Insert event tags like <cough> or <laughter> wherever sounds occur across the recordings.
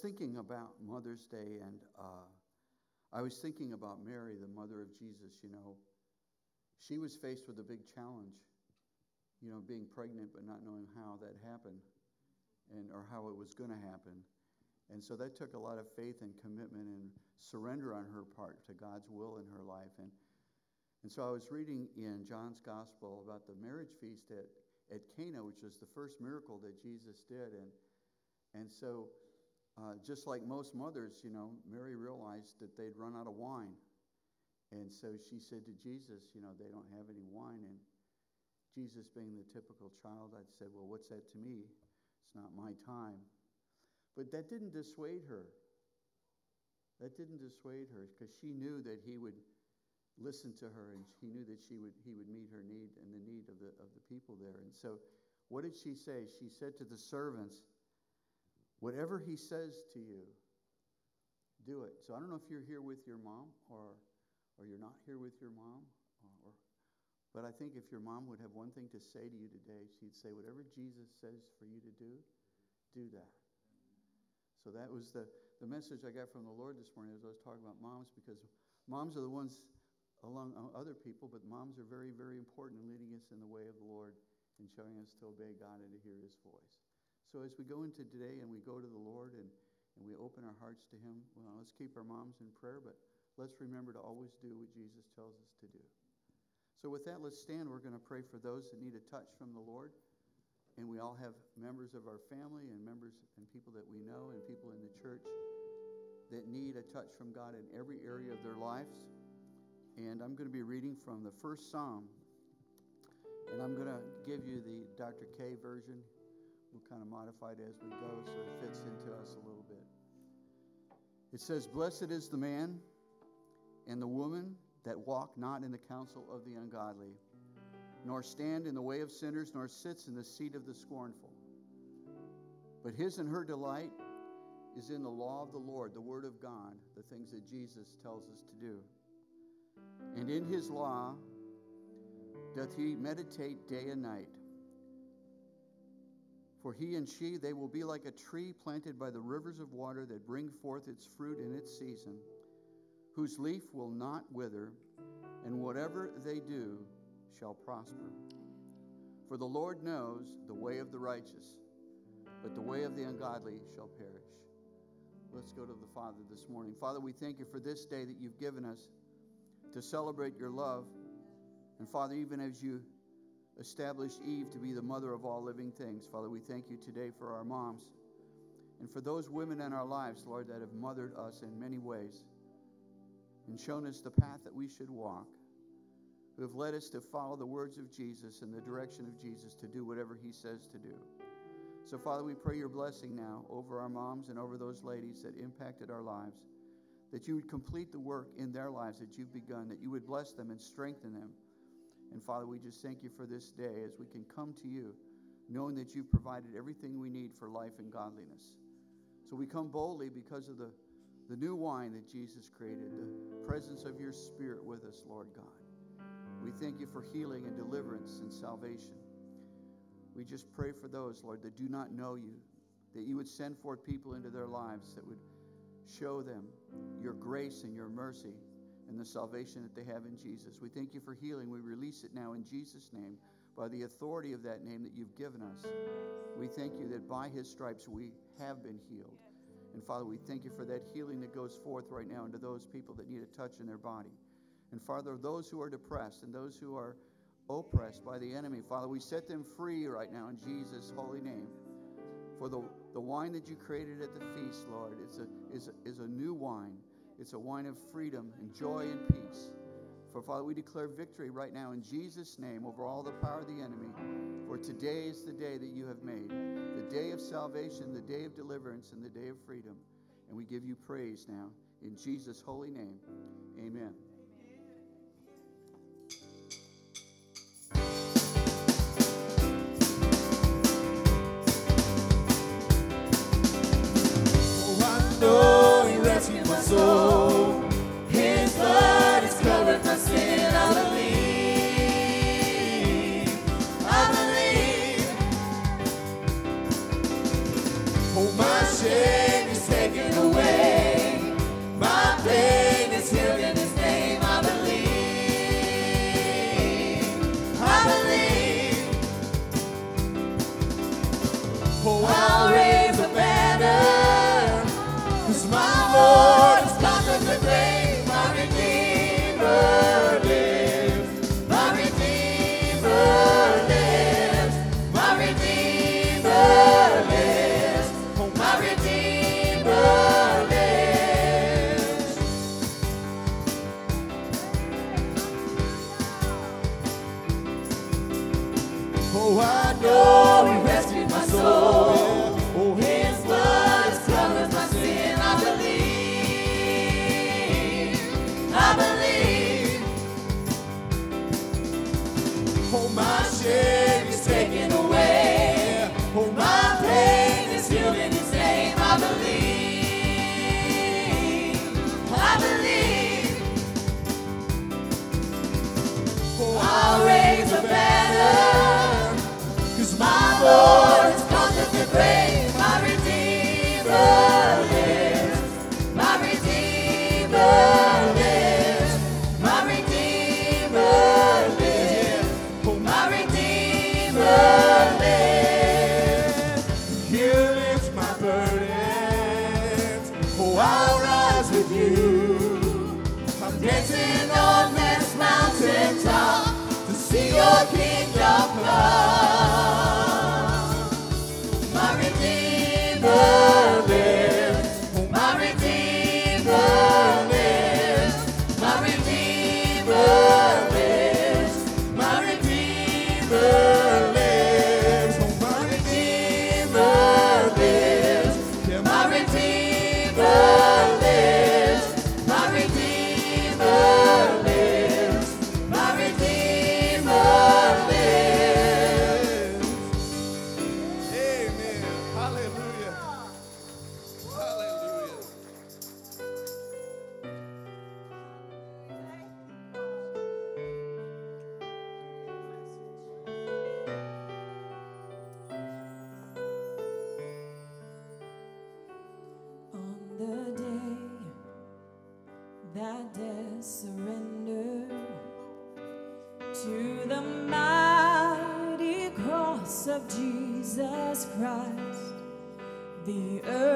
thinking about Mother's Day, and uh, I was thinking about Mary, the mother of Jesus. You know, she was faced with a big challenge, you know, being pregnant but not knowing how that happened and or how it was going to happen. And so that took a lot of faith and commitment and surrender on her part to God's will in her life. And, and so I was reading in John's Gospel about the marriage feast at, at Cana, which was the first miracle that Jesus did. And, and so, uh, just like most mothers, you know, Mary realized that they'd run out of wine. And so she said to Jesus, You know, they don't have any wine. And Jesus, being the typical child, I'd said, Well, what's that to me? It's not my time. But that didn't dissuade her. That didn't dissuade her because she knew that he would listen to her and he knew that she would, he would meet her need and the need of the, of the people there. And so, what did she say? She said to the servants, Whatever he says to you, do it. So, I don't know if you're here with your mom or, or you're not here with your mom. Or, but I think if your mom would have one thing to say to you today, she'd say, Whatever Jesus says for you to do, do that. So that was the, the message I got from the Lord this morning as I was talking about moms, because moms are the ones along uh, other people, but moms are very, very important in leading us in the way of the Lord and showing us to obey God and to hear his voice. So as we go into today and we go to the Lord and, and we open our hearts to him, well, let's keep our moms in prayer, but let's remember to always do what Jesus tells us to do. So with that, let's stand. We're going to pray for those that need a touch from the Lord. And we all have members of our family and members and people that we know and people in the church that need a touch from God in every area of their lives. And I'm going to be reading from the first Psalm. And I'm going to give you the Dr. K version. We'll kind of modify it as we go so it fits into us a little bit. It says, Blessed is the man and the woman that walk not in the counsel of the ungodly nor stand in the way of sinners, nor sits in the seat of the scornful. But his and her delight is in the law of the Lord, the word of God, the things that Jesus tells us to do. And in his law doth he meditate day and night. For he and she, they will be like a tree planted by the rivers of water that bring forth its fruit in its season, whose leaf will not wither, and whatever they do shall prosper. For the Lord knows the way of the righteous, but the way of the ungodly shall perish. Let's go to the Father this morning. Father, we thank you for this day that you've given us to celebrate your love. And Father, even as you established Eve to be the mother of all living things, Father, we thank you today for our moms and for those women in our lives, Lord, that have mothered us in many ways and shown us the path that we should walk who have led us to follow the words of Jesus and the direction of Jesus to do whatever he says to do. So, Father, we pray your blessing now over our moms and over those ladies that impacted our lives, that you would complete the work in their lives that you've begun, that you would bless them and strengthen them. And, Father, we just thank you for this day as we can come to you knowing that you've provided everything we need for life and godliness. So we come boldly because of the, the new wine that Jesus created, the presence of your Spirit with us, Lord God. We thank you for healing and deliverance and salvation. We just pray for those, Lord, that do not know you, that you would send forth people into their lives that would show them your grace and your mercy and the salvation that they have in Jesus. We thank you for healing. We release it now in Jesus' name by the authority of that name that you've given us. We thank you that by his stripes we have been healed. And Father, we thank you for that healing that goes forth right now into those people that need a touch in their body. And Father, those who are depressed and those who are oppressed by the enemy, Father, we set them free right now in Jesus' holy name. For the, the wine that you created at the feast, Lord, is a, is, a, is a new wine. It's a wine of freedom and joy and peace. For Father, we declare victory right now in Jesus' name over all the power of the enemy. For today is the day that you have made, the day of salvation, the day of deliverance, and the day of freedom. And we give you praise now in Jesus' holy name. Amen. hope.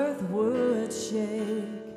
earth would shake.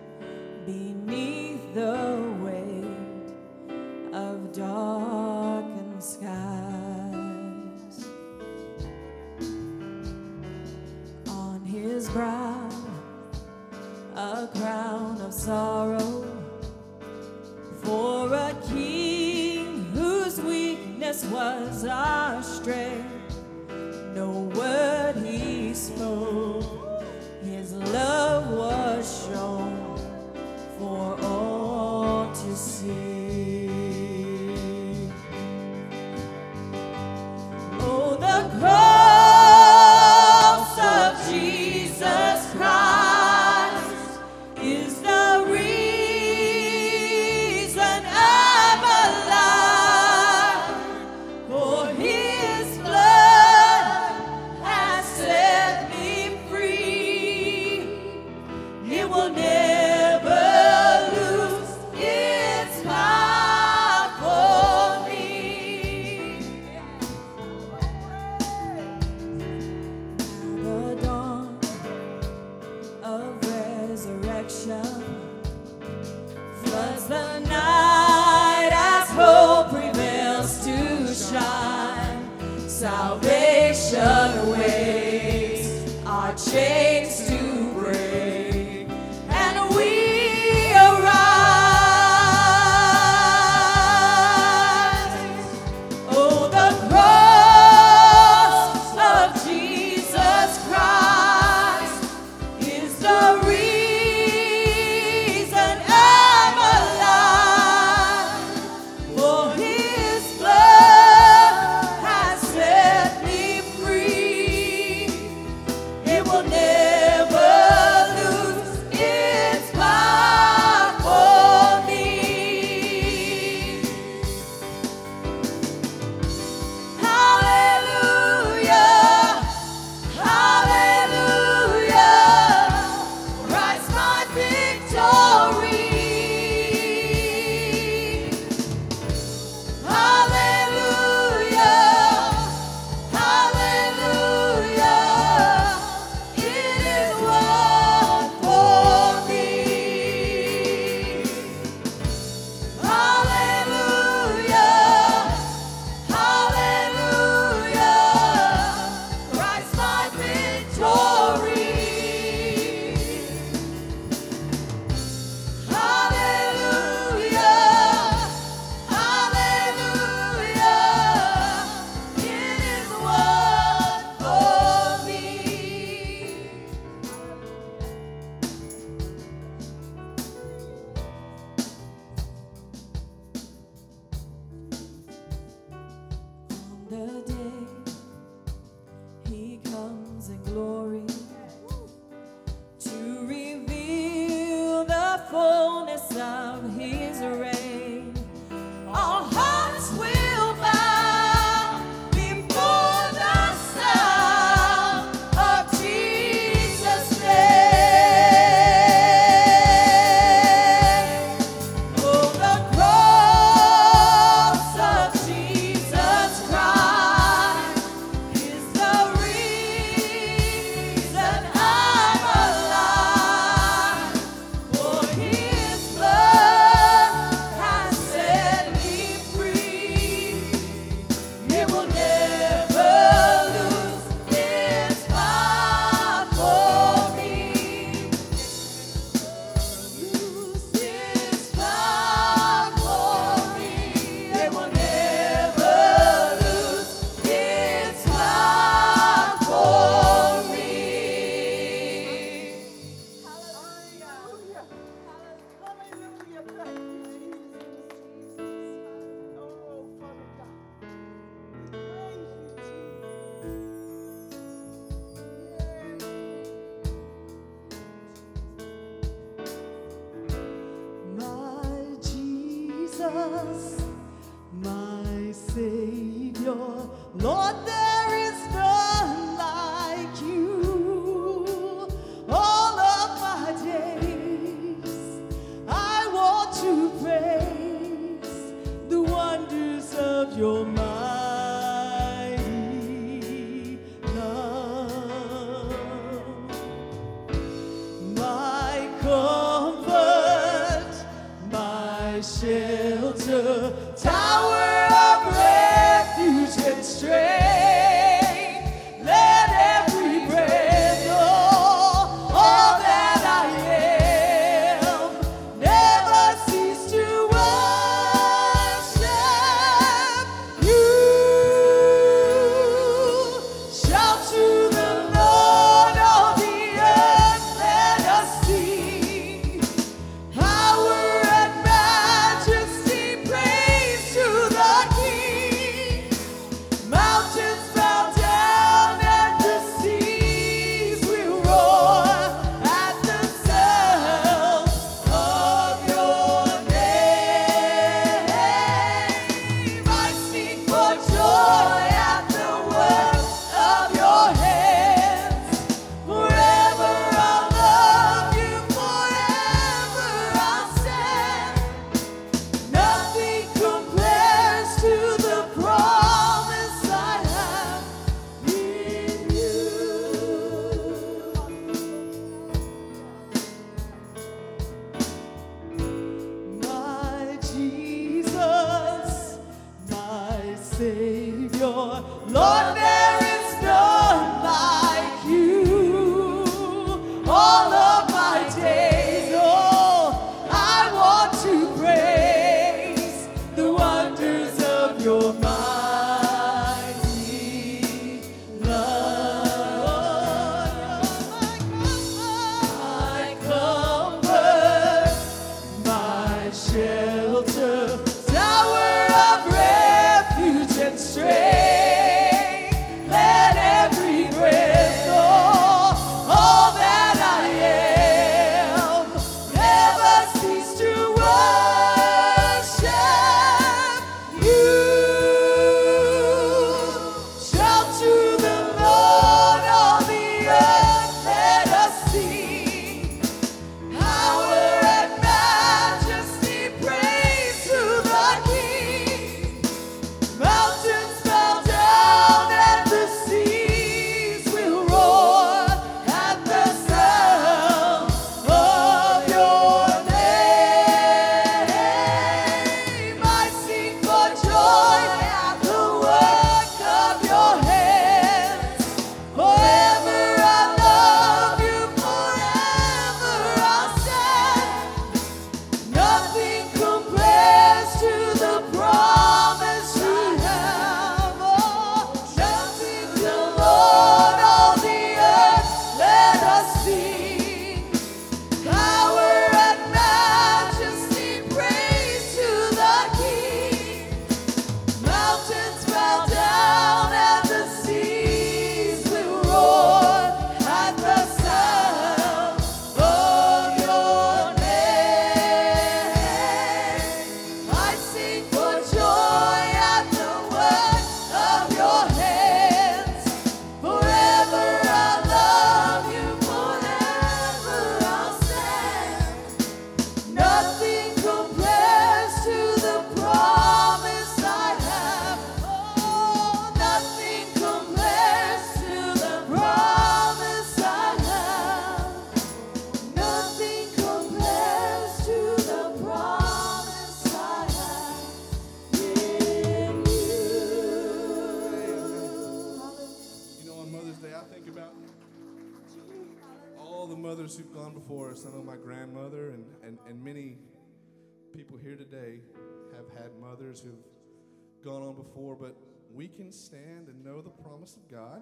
Had mothers who've gone on before, but we can stand and know the promise of God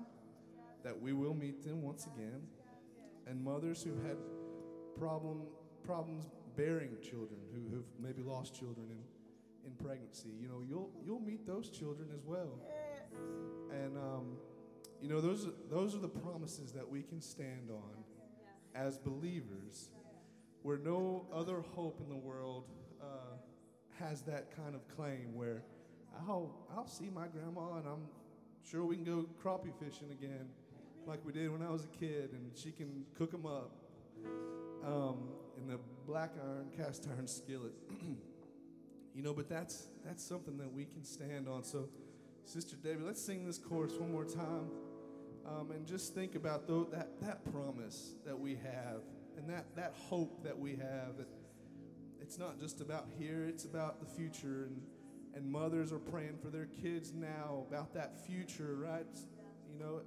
that we will meet them once again. And mothers who had problem, problems bearing children, who, who've maybe lost children in, in pregnancy, you know, you'll, you'll meet those children as well. And, um, you know, those, those are the promises that we can stand on as believers, where no other hope in the world has that kind of claim, where I'll, I'll see my grandma and I'm sure we can go crappie fishing again like we did when I was a kid, and she can cook them up um, in the black iron cast iron skillet. <clears throat> you know, but that's that's something that we can stand on. So, Sister David, let's sing this chorus one more time, um, and just think about that that promise that we have, and that that hope that we have. That it's not just about here; it's about the future and and mothers are praying for their kids now about that future, right? You know,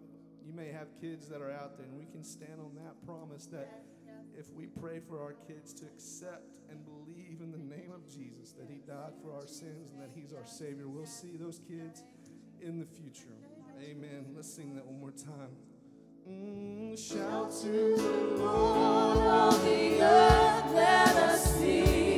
you may have kids that are out there, and we can stand on that promise that if we pray for our kids to accept and believe in the name of Jesus, that He died for our sins and that He's our Savior, we'll see those kids in the future. Amen. Let's sing that one more time. Mm, shout to the Lord of the earth, let us sing.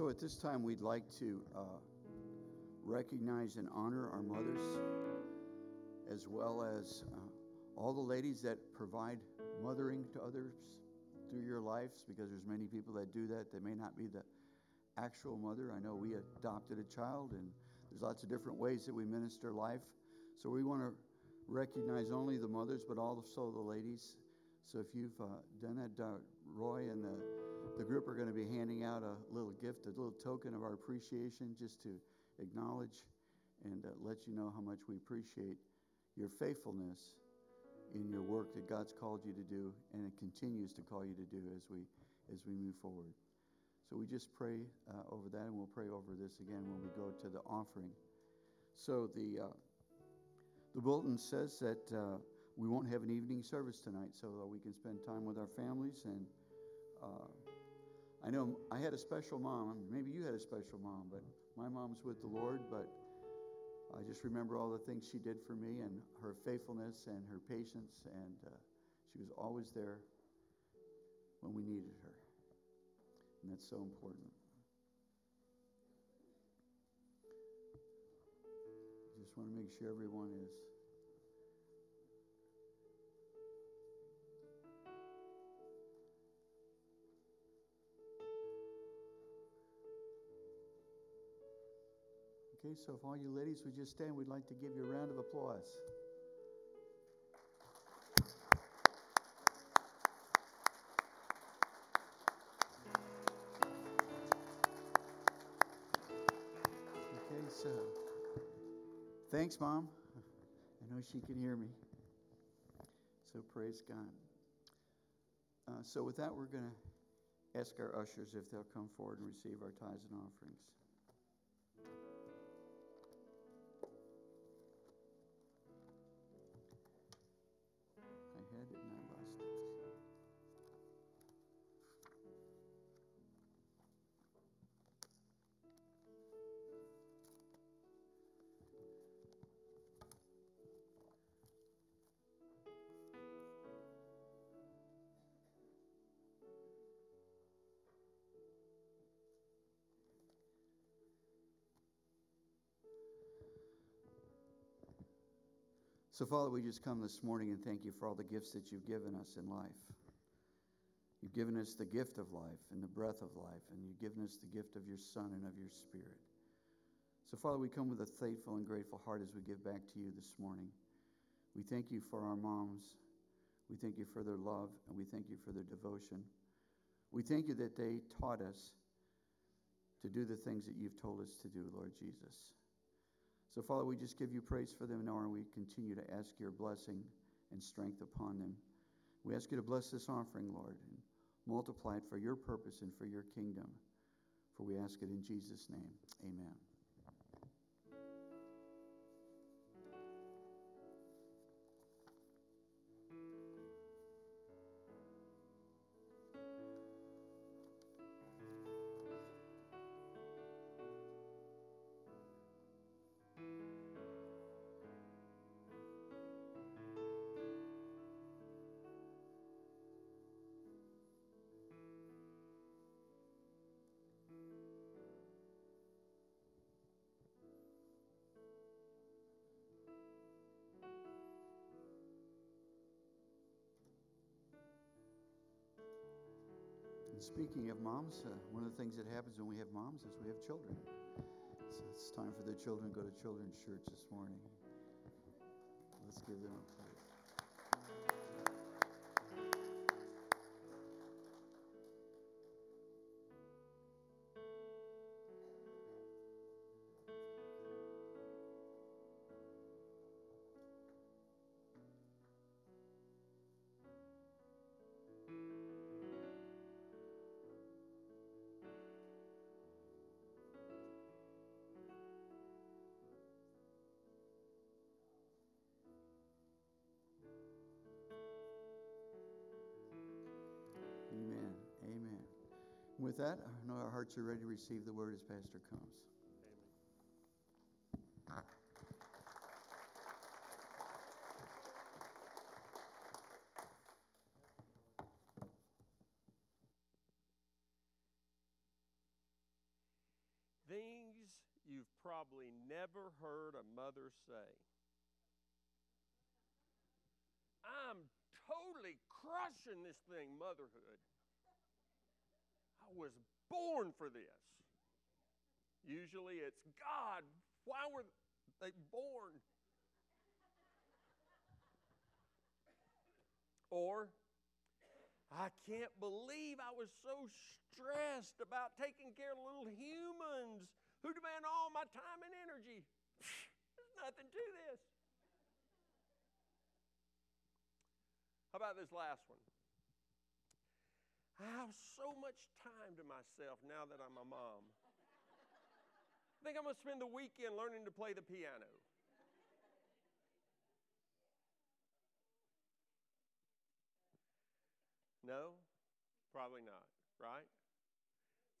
So at this time, we'd like to uh, recognize and honor our mothers, as well as uh, all the ladies that provide mothering to others through your lives, because there's many people that do that. They may not be the actual mother. I know we adopted a child, and there's lots of different ways that we minister life. So we want to recognize only the mothers, but also the ladies. So if you've uh, done that, Roy and the the group are going to be handing out a little gift, a little token of our appreciation, just to acknowledge and uh, let you know how much we appreciate your faithfulness in your work that God's called you to do, and it continues to call you to do as we as we move forward. So we just pray uh, over that, and we'll pray over this again when we go to the offering. So the uh, the bulletin says that uh, we won't have an evening service tonight, so that we can spend time with our families and. I know I had a special mom. Maybe you had a special mom, but my mom's with the Lord. But I just remember all the things she did for me and her faithfulness and her patience, and uh, she was always there when we needed her. And that's so important. Just want to make sure everyone is. So if all you ladies would just stand, we'd like to give you a round of applause. Okay, so thanks, Mom. I know she can hear me. So praise God. Uh, so, with that, we're going to ask our ushers if they'll come forward and receive our tithes and offerings. So, Father, we just come this morning and thank you for all the gifts that you've given us in life. You've given us the gift of life and the breath of life, and you've given us the gift of your Son and of your Spirit. So, Father, we come with a thankful and grateful heart as we give back to you this morning. We thank you for our moms. We thank you for their love, and we thank you for their devotion. We thank you that they taught us to do the things that you've told us to do, Lord Jesus. So, Father, we just give you praise for them now, and we continue to ask your blessing and strength upon them. We ask you to bless this offering, Lord, and multiply it for your purpose and for your kingdom. For we ask it in Jesus' name. Amen. Speaking of moms, uh, one of the things that happens when we have moms is we have children. So it's time for the children to go to children's church this morning. Let's give them a With that, I know our hearts are ready to receive the word as Pastor comes. Things you've probably never heard a mother say. I'm totally crushing this thing, motherhood. Was born for this. Usually it's God, why were they born? Or, I can't believe I was so stressed about taking care of little humans who demand all my time and energy. There's nothing to this. How about this last one? I have so much time to myself now that I'm a mom. I think I'm going to spend the weekend learning to play the piano. No, probably not, right?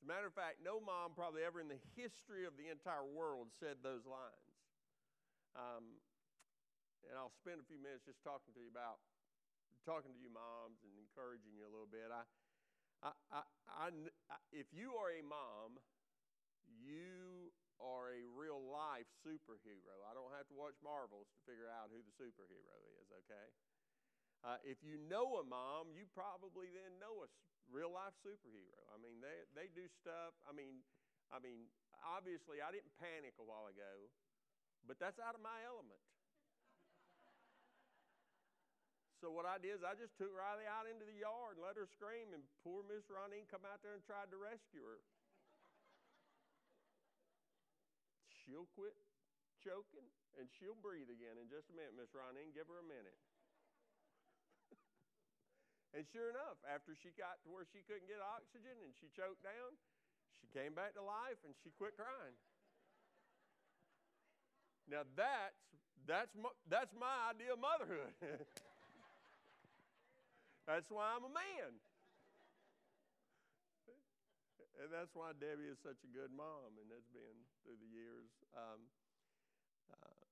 As a matter of fact, no mom probably ever in the history of the entire world said those lines. Um, and I'll spend a few minutes just talking to you about talking to you moms and encouraging you a little bit. I, I, I, I, if you are a mom, you are a real life superhero. I don't have to watch Marvels to figure out who the superhero is, okay? Uh, if you know a mom, you probably then know a real life superhero. I mean, they, they do stuff. I mean, I mean, obviously, I didn't panic a while ago, but that's out of my element. So what I did is I just took Riley out into the yard and let her scream, and poor Miss Ronine come out there and tried to rescue her. she'll quit choking and she'll breathe again in just a minute, Miss Ronine. Give her a minute. <laughs> and sure enough, after she got to where she couldn't get oxygen and she choked down, she came back to life and she quit crying. Now that's that's my, that's my idea of motherhood. <laughs> That's why I'm a man. and that's why Debbie is such a good mom and has been through the years. Um, uh,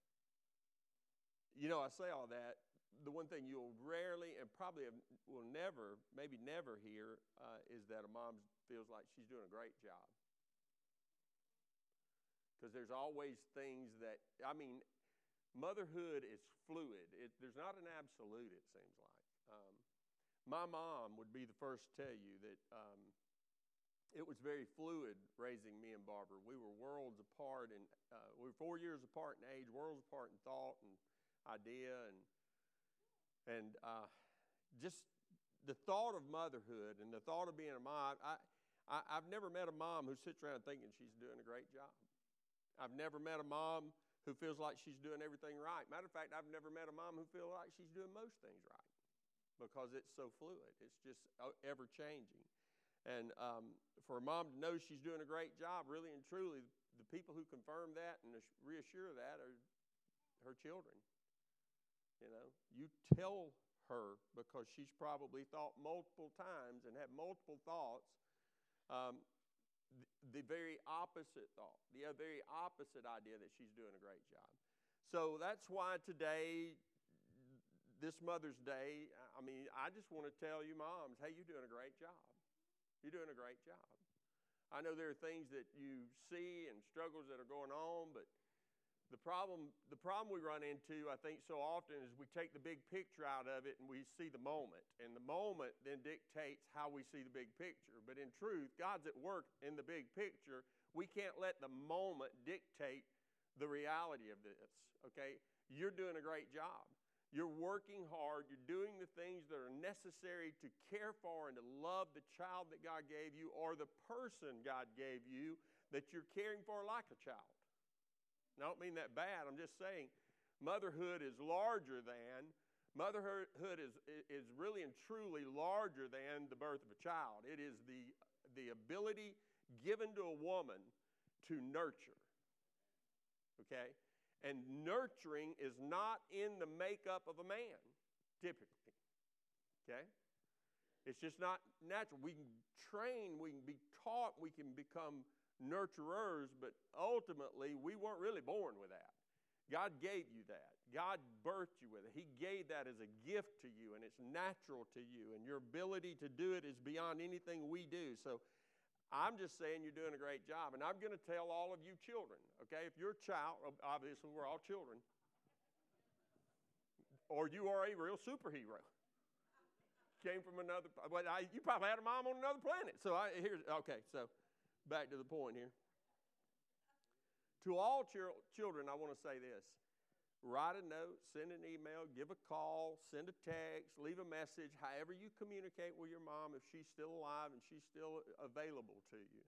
you know, I say all that. The one thing you'll rarely and probably will never, maybe never hear, uh, is that a mom feels like she's doing a great job. Because there's always things that, I mean, motherhood is fluid. It, there's not an absolute, it seems like. Um, my mom would be the first to tell you that um, it was very fluid raising me and Barbara. We were worlds apart, and uh, we were four years apart in age, worlds apart in thought and idea, and and uh, just the thought of motherhood and the thought of being a mom. I, I I've never met a mom who sits around thinking she's doing a great job. I've never met a mom who feels like she's doing everything right. Matter of fact, I've never met a mom who feels like she's doing most things right because it's so fluid. It's just uh, ever changing. And um, for a mom to know she's doing a great job, really and truly, the people who confirm that and reassure that are her children. You know, you tell her because she's probably thought multiple times and had multiple thoughts um, the, the very opposite thought, the very opposite idea that she's doing a great job. So that's why today, this Mother's Day, I mean, I just want to tell you, moms, hey, you're doing a great job. You're doing a great job. I know there are things that you see and struggles that are going on, but the problem, the problem we run into, I think, so often is we take the big picture out of it and we see the moment. And the moment then dictates how we see the big picture. But in truth, God's at work in the big picture. We can't let the moment dictate the reality of this, okay? You're doing a great job. You're working hard. You're doing the things that are necessary to care for and to love the child that God gave you or the person God gave you that you're caring for like a child. And I don't mean that bad. I'm just saying motherhood is larger than, motherhood is, is really and truly larger than the birth of a child. It is the, the ability given to a woman to nurture. Okay? And nurturing is not in the makeup of a man, typically. Okay? It's just not natural. We can train, we can be taught, we can become nurturers, but ultimately, we weren't really born with that. God gave you that. God birthed you with it. He gave that as a gift to you, and it's natural to you, and your ability to do it is beyond anything we do. So, I'm just saying you're doing a great job. And I'm going to tell all of you children, okay? If you're a child, obviously we're all children, or you are a real superhero. Came from another, but I, you probably had a mom on another planet. So I, here's, okay, so back to the point here. To all ch- children, I want to say this write a note, send an email, give a call, send a text, leave a message, however you communicate with your mom if she's still alive and she's still available to you.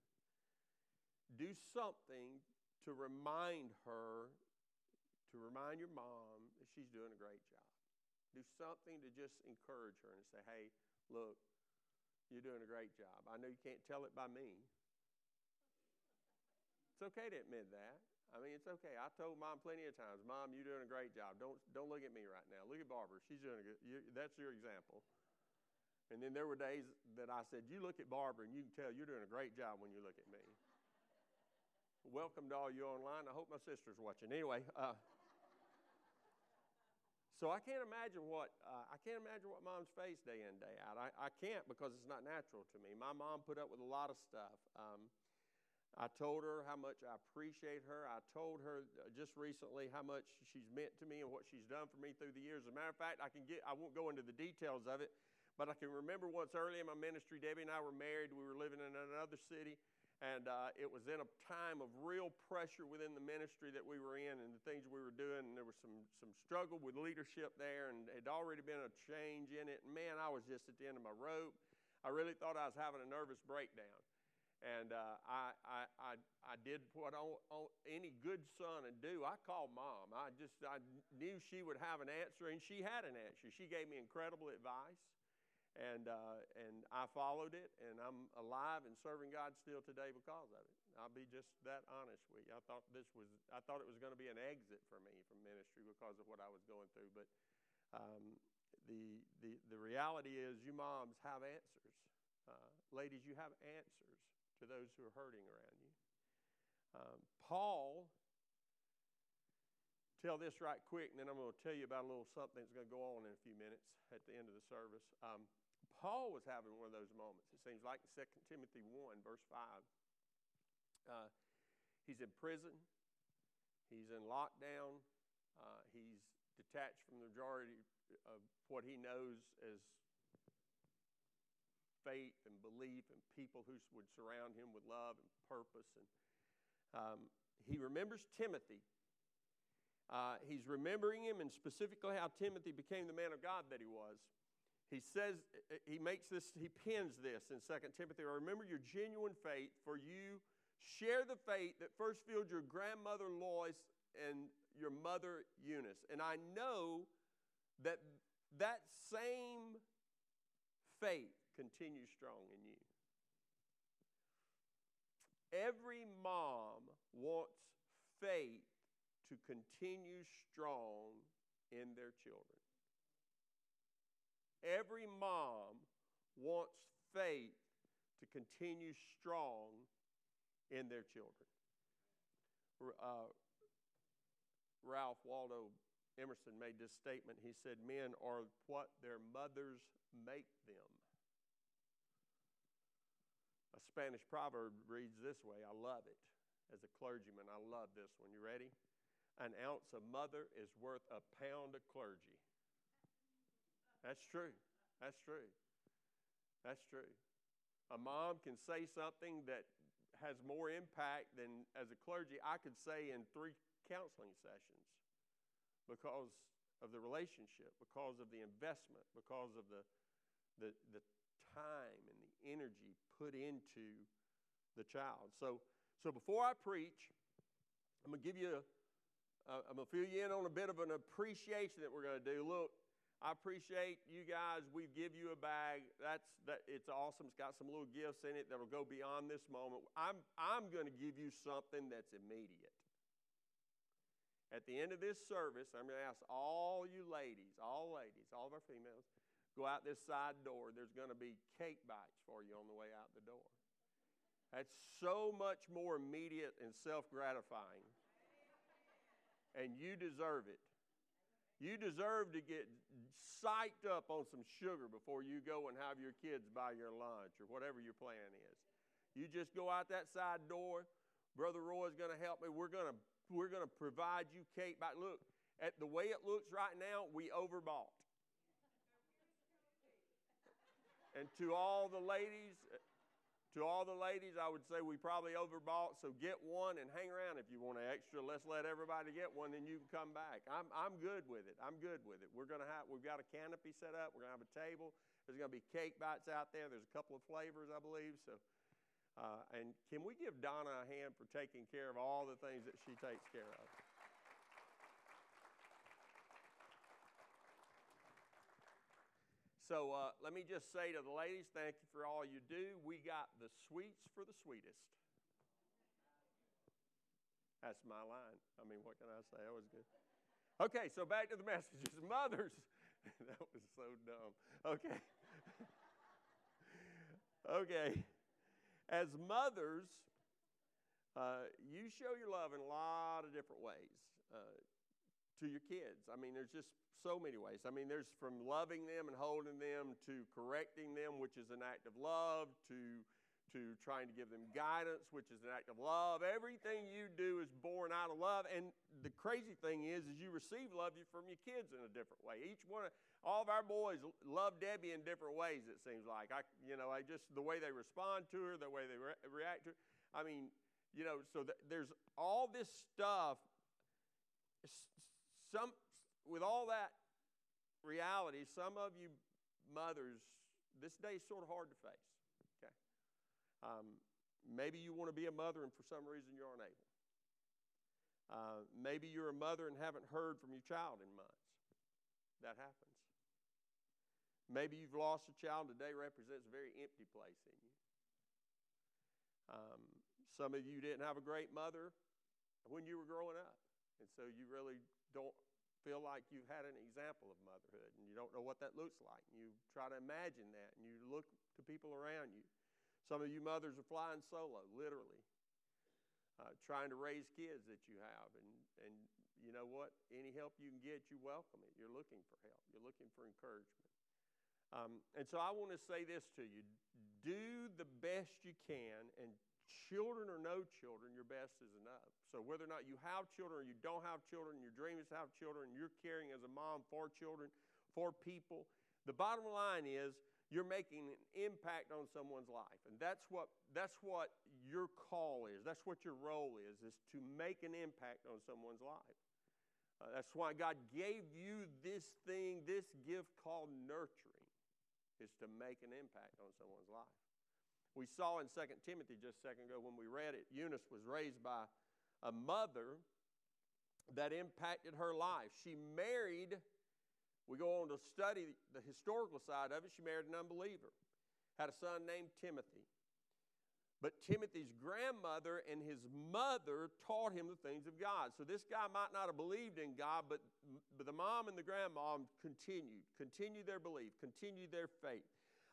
Do something to remind her, to remind your mom that she's doing a great job. Do something to just encourage her and say, hey, look, you're doing a great job. I know you can't tell it by me. It's okay to admit that. I mean, it's okay. I told mom plenty of times, Mom, you're doing a great job. Don't don't look at me right now. Look at Barbara. She's doing a good. You, that's your example. And then there were days that I said, You look at Barbara and you can tell you're doing a great job when you look at me. <laughs> Welcome to all you online. I hope my sister's watching. Anyway, uh, so I can't imagine what uh, I can't imagine what mom's face day in day out. I, I can't because it's not natural to me. My mom put up with a lot of stuff. Um, I told her how much I appreciate her. I told her uh, just recently how much she's meant to me and what she's done for me through the years. As a matter of fact, I can get I won't go into the details of it, but I can remember once early in my ministry, Debbie and I were married. We were living in another city, and uh, it was in a time of real pressure within the ministry that we were in and the things we were doing. And there was some some struggle with leadership there, and it had already been a change in it. And man, I was just at the end of my rope. I really thought I was having a nervous breakdown. And uh, I, I, I, I did what any good son would do. I called mom. I just I knew she would have an answer, and she had an answer. She gave me incredible advice, and uh, and I followed it, and I'm alive and serving God still today because of it. I'll be just that honest with you. I thought this was I thought it was going to be an exit for me from ministry because of what I was going through, but um, the the the reality is, you moms have answers. Uh, ladies, you have answers to those who are hurting around you. Um, Paul, tell this right quick, and then I'm going to tell you about a little something that's going to go on in a few minutes at the end of the service. Um, Paul was having one of those moments. It seems like in 2 Timothy 1, verse 5. Uh, he's in prison, he's in lockdown. Uh, he's detached from the majority of what he knows as faith and belief and people who would surround him with love and purpose. And um, he remembers Timothy. Uh, he's remembering him and specifically how Timothy became the man of God that he was. He says, he makes this, he pins this in 2 Timothy. Remember your genuine faith, for you share the faith that first filled your grandmother Lois and your mother Eunice. And I know that that same faith continues strong in you. Every mom wants faith to continue strong in their children. Every mom wants faith to continue strong in their children. Uh, Ralph Waldo Emerson made this statement. He said, Men are what their mothers make them. Spanish proverb reads this way I love it. As a clergyman, I love this one. You ready? An ounce of mother is worth a pound of clergy. That's true. That's true. That's true. A mom can say something that has more impact than, as a clergy, I could say in three counseling sessions because of the relationship, because of the investment, because of the, the, the time energy put into the child. So, so before I preach, I'm going to give you, a, I'm going to fill you in on a bit of an appreciation that we're going to do. Look, I appreciate you guys. We give you a bag. That's that. It's awesome. It's got some little gifts in it that'll go beyond this moment. I'm I'm going to give you something that's immediate. At the end of this service, I'm going to ask all you ladies, all ladies, all of our females, Go out this side door, there's going to be cake bites for you on the way out the door. That's so much more immediate and self gratifying. And you deserve it. You deserve to get psyched up on some sugar before you go and have your kids buy your lunch or whatever your plan is. You just go out that side door. Brother Roy's going to help me. We're going to we're going to provide you cake bite. Look, at the way it looks right now, we overbought. And to all the ladies, to all the ladies, I would say we probably overbought, so get one and hang around if you want an extra. Let's let everybody get one, then you can come back. I'm, I'm good with it. I'm good with it. We're gonna have we've got a canopy set up. We're gonna have a table. There's gonna be cake bites out there. There's a couple of flavors, I believe. So, uh, and can we give Donna a hand for taking care of all the things that she takes care of? So uh, let me just say to the ladies, thank you for all you do. We got the sweets for the sweetest. That's my line. I mean, what can I say? That was good. Okay, so back to the <laughs> messages. Mothers, <laughs> that was so dumb. Okay. <laughs> okay. As mothers, uh, you show your love in a lot of different ways. Uh, to your kids. I mean, there's just so many ways. I mean, there's from loving them and holding them to correcting them, which is an act of love, to to trying to give them guidance, which is an act of love. Everything you do is born out of love. And the crazy thing is, is you receive love from your kids in a different way. Each one, of, all of our boys love Debbie in different ways. It seems like I, you know, I just the way they respond to her, the way they re- react to her. I mean, you know, so th- there's all this stuff some, with all that reality, some of you mothers, this day is sort of hard to face. Okay, um, maybe you want to be a mother and for some reason you're unable. Uh, maybe you're a mother and haven't heard from your child in months. That happens. Maybe you've lost a child. Today represents a very empty place in you. Um, some of you didn't have a great mother when you were growing up, and so you really don't feel like you've had an example of motherhood and you don't know what that looks like. And you try to imagine that and you look to people around you. Some of you mothers are flying solo, literally, uh, trying to raise kids that you have. And, and you know what? Any help you can get, you welcome it. You're looking for help, you're looking for encouragement. Um, and so I want to say this to you do the best you can and children or no children, your best is enough. So whether or not you have children or you don't have children, your dream is to have children, you're caring as a mom for children, for people, the bottom line is you're making an impact on someone's life. And that's what, that's what your call is. That's what your role is, is to make an impact on someone's life. Uh, that's why God gave you this thing, this gift called nurturing, is to make an impact on someone's life. We saw in 2 Timothy just a second ago when we read it, Eunice was raised by a mother that impacted her life. She married we go on to study the historical side of it. She married an unbeliever, had a son named Timothy. But Timothy's grandmother and his mother taught him the things of God. So this guy might not have believed in God, but, but the mom and the grandma continued, continued their belief, continued their faith.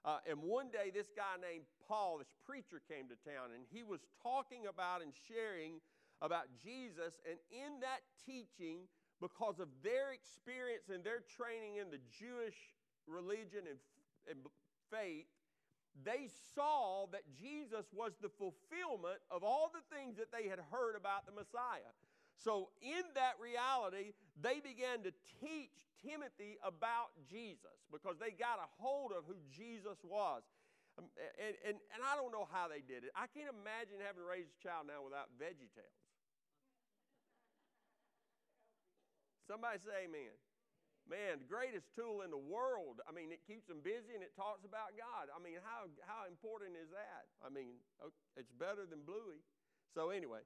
Uh, and one day, this guy named Paul, this preacher, came to town, and he was talking about and sharing about Jesus. And in that teaching, because of their experience and their training in the Jewish religion and, and faith, they saw that Jesus was the fulfillment of all the things that they had heard about the Messiah. So, in that reality, they began to teach Timothy about Jesus because they got a hold of who Jesus was. Um, and, and, and I don't know how they did it. I can't imagine having raised a child now without VeggieTales. Somebody say amen. Man, the greatest tool in the world. I mean, it keeps them busy and it talks about God. I mean, how, how important is that? I mean, it's better than Bluey. So, anyway,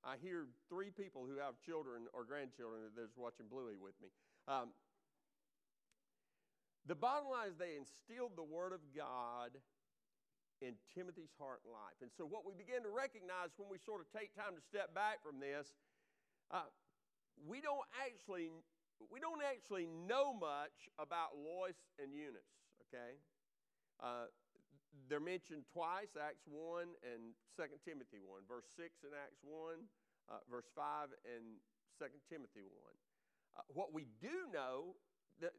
I hear three people who have children or grandchildren that's watching Bluey with me. Um, the bottom line is they instilled the Word of God in Timothy's heart and life. And so, what we begin to recognize when we sort of take time to step back from this uh, we don't actually we don't actually know much about Lois and Eunice. Okay, uh, they're mentioned twice, Acts one and 2 Timothy one, verse six in Acts one, uh, verse five and 2 Timothy one. Uh, what we do know that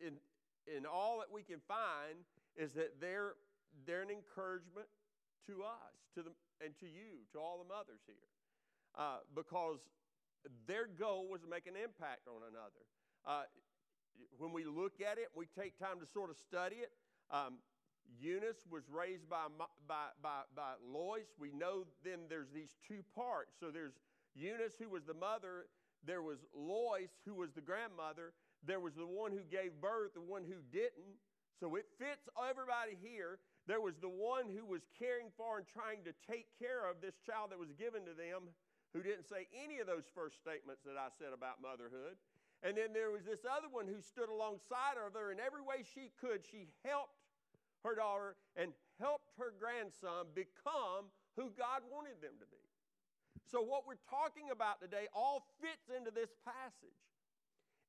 in in all that we can find is that they're they're an encouragement to us, to the and to you, to all the mothers here, uh, because their goal was to make an impact on another. Uh, when we look at it, we take time to sort of study it. Um, Eunice was raised by, by, by, by Lois. We know then there's these two parts. So there's Eunice, who was the mother, there was Lois, who was the grandmother, there was the one who gave birth, the one who didn't. So it fits everybody here. There was the one who was caring for and trying to take care of this child that was given to them who didn't say any of those first statements that I said about motherhood. And then there was this other one who stood alongside of her in every way she could. She helped her daughter and helped her grandson become who God wanted them to be. So, what we're talking about today all fits into this passage.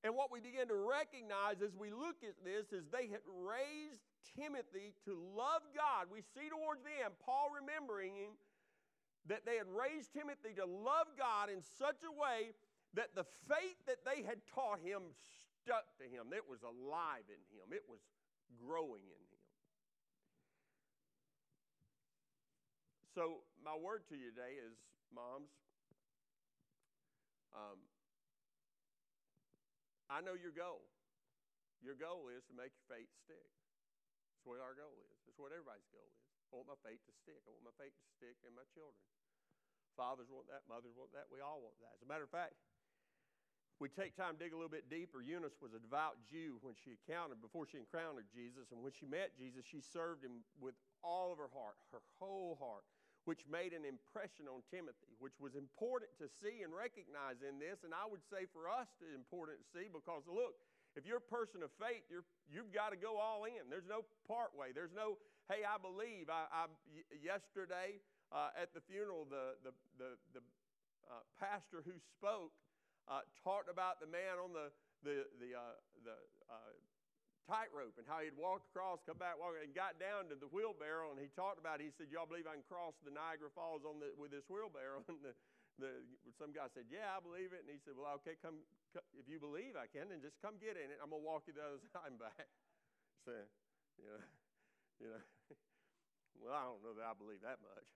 And what we begin to recognize as we look at this is they had raised Timothy to love God. We see towards the end Paul remembering him that they had raised Timothy to love God in such a way that the faith that they had taught him stuck to him. It was alive in him, it was growing in him. So, my word to you today is moms, um, I know your goal. Your goal is to make your faith stick. That's what our goal is. That's what everybody's goal is. I want my faith to stick. I want my faith to stick in my children. Fathers want that, mothers want that, we all want that. As a matter of fact, we take time to dig a little bit deeper. Eunice was a devout Jew when she encountered, before she encountered Jesus, and when she met Jesus, she served him with all of her heart, her whole heart, which made an impression on Timothy, which was important to see and recognize in this. And I would say for us, it's important to see because look, if you're a person of faith, you're, you've got to go all in. There's no part way. There's no, hey, I believe. I, I yesterday, uh, at the funeral, the, the, the, the uh, pastor who spoke uh, talked about the man on the, the, the, uh, the uh, tightrope and how he'd walk across, come back, walk, and got down to the wheelbarrow. And he talked about it. He said, Y'all believe I can cross the Niagara Falls on the, with this wheelbarrow? <laughs> And the, the, some guy said, Yeah, I believe it. And he said, Well, okay, come, come if you believe I can, then just come get in it. I'm going to walk you the other <laughs> side and back. <laughs> So, you know, you know Well, I don't know that I believe that much.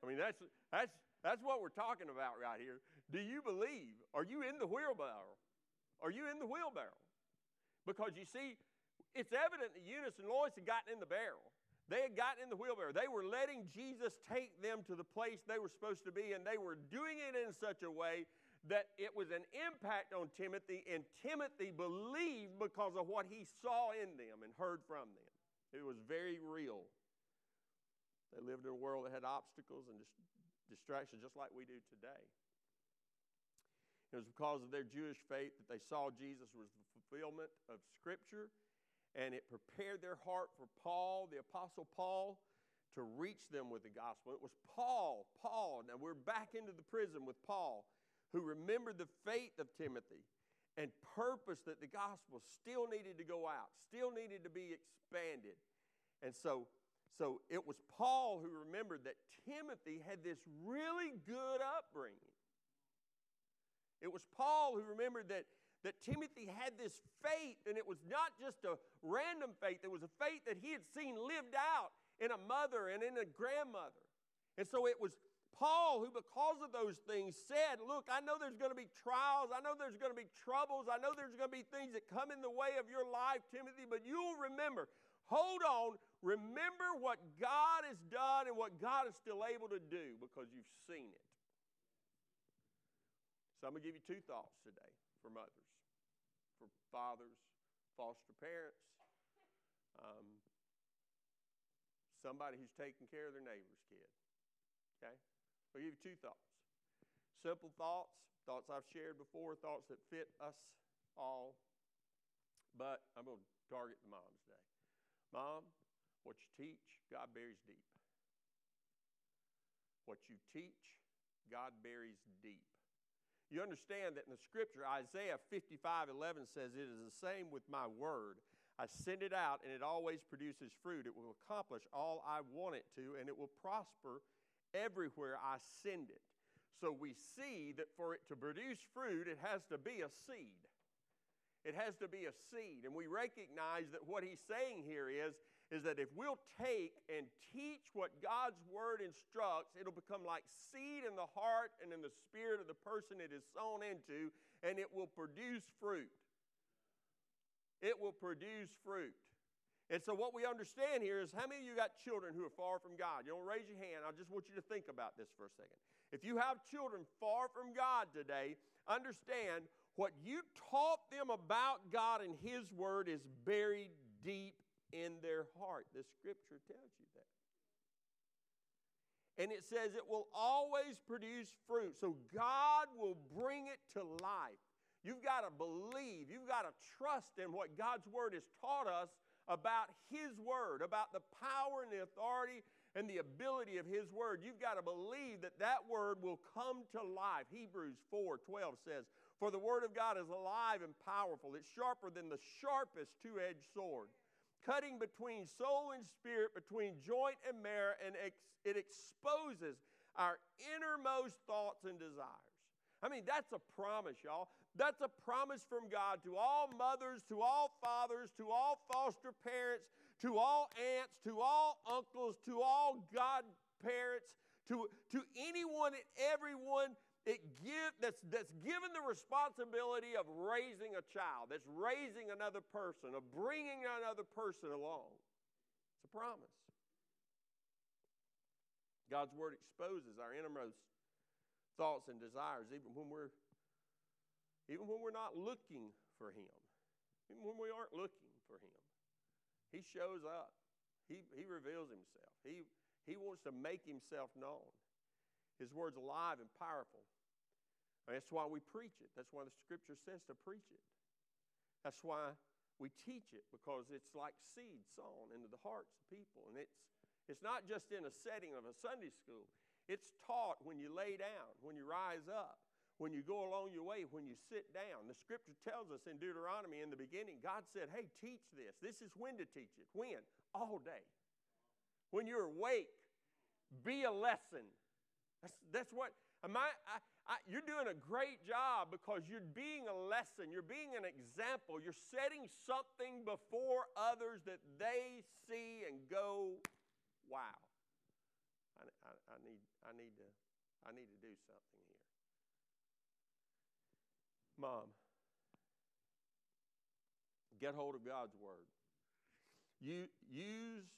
I mean, that's, that's, that's what we're talking about right here. Do you believe? Are you in the wheelbarrow? Are you in the wheelbarrow? Because you see, it's evident that Eunice and Lois had gotten in the barrel. They had gotten in the wheelbarrow. They were letting Jesus take them to the place they were supposed to be, and they were doing it in such a way that it was an impact on Timothy, and Timothy believed because of what he saw in them and heard from them. It was very real. They lived in a world that had obstacles and distractions just like we do today. It was because of their Jewish faith that they saw Jesus was the fulfillment of Scripture, and it prepared their heart for Paul, the Apostle Paul, to reach them with the gospel. It was Paul, Paul. Now we're back into the prison with Paul who remembered the faith of Timothy and purposed that the gospel still needed to go out, still needed to be expanded. And so, so it was Paul who remembered that Timothy had this really good upbringing. It was Paul who remembered that, that Timothy had this faith, and it was not just a random faith, it was a faith that he had seen lived out in a mother and in a grandmother. And so it was Paul, who because of those things said, Look, I know there's going to be trials, I know there's going to be troubles, I know there's going to be things that come in the way of your life, Timothy, but you'll remember. Hold on, remember what God has done and what God is still able to do because you've seen it. So I'm going to give you two thoughts today for mothers, for fathers, foster parents, um, somebody who's taking care of their neighbor's kid. Okay? I'll give you two thoughts. Simple thoughts, thoughts I've shared before, thoughts that fit us all. But I'm going to target the moms today. Mom, what you teach, God buries deep. What you teach, God buries deep. You understand that in the scripture, Isaiah 55 11 says, It is the same with my word. I send it out, and it always produces fruit. It will accomplish all I want it to, and it will prosper everywhere I send it. So we see that for it to produce fruit, it has to be a seed. It has to be a seed. And we recognize that what he's saying here is, is that if we'll take and teach what God's word instructs, it'll become like seed in the heart and in the spirit of the person it is sown into, and it will produce fruit. It will produce fruit. And so, what we understand here is how many of you got children who are far from God? You don't raise your hand. I just want you to think about this for a second. If you have children far from God today, understand what you taught them about God and His Word is buried deep in their heart. The Scripture tells you that. And it says it will always produce fruit. So, God will bring it to life. You've got to believe, you've got to trust in what God's Word has taught us about His Word, about the power and the authority and the ability of His Word. You've got to believe that that Word will come to life. Hebrews 4 12 says, For the Word of God is alive and powerful, it's sharper than the sharpest two edged sword, cutting between soul and spirit, between joint and marrow, and ex- it exposes our innermost thoughts and desires. I mean, that's a promise, y'all. That's a promise from God to all mothers, to all fathers, to all foster parents, to all aunts, to all uncles, to all godparents, to, to anyone and everyone it give, that's, that's given the responsibility of raising a child, that's raising another person, of bringing another person along. It's a promise. God's word exposes our innermost thoughts and desires, even when we're even when we're not looking for Him, even when we aren't looking for Him. He shows up, He, he reveals Himself, he, he wants to make Himself known. His word's alive and powerful. And that's why we preach it. That's why the scripture says to preach it. That's why we teach it, because it's like seed sown into the hearts of people. And it's, it's not just in a setting of a Sunday school, it's taught when you lay down, when you rise up when you go along your way, when you sit down. The scripture tells us in Deuteronomy in the beginning, God said, Hey, teach this. This is when to teach it. When? All day. When you're awake, be a lesson. That's, that's what, am I, I, I, you're doing a great job because you're being a lesson. You're being an example. You're setting something before others that they see and go, wow, I, I, I, need, I, need to, I need to do something here. Mom, get hold of God's Word. You, use,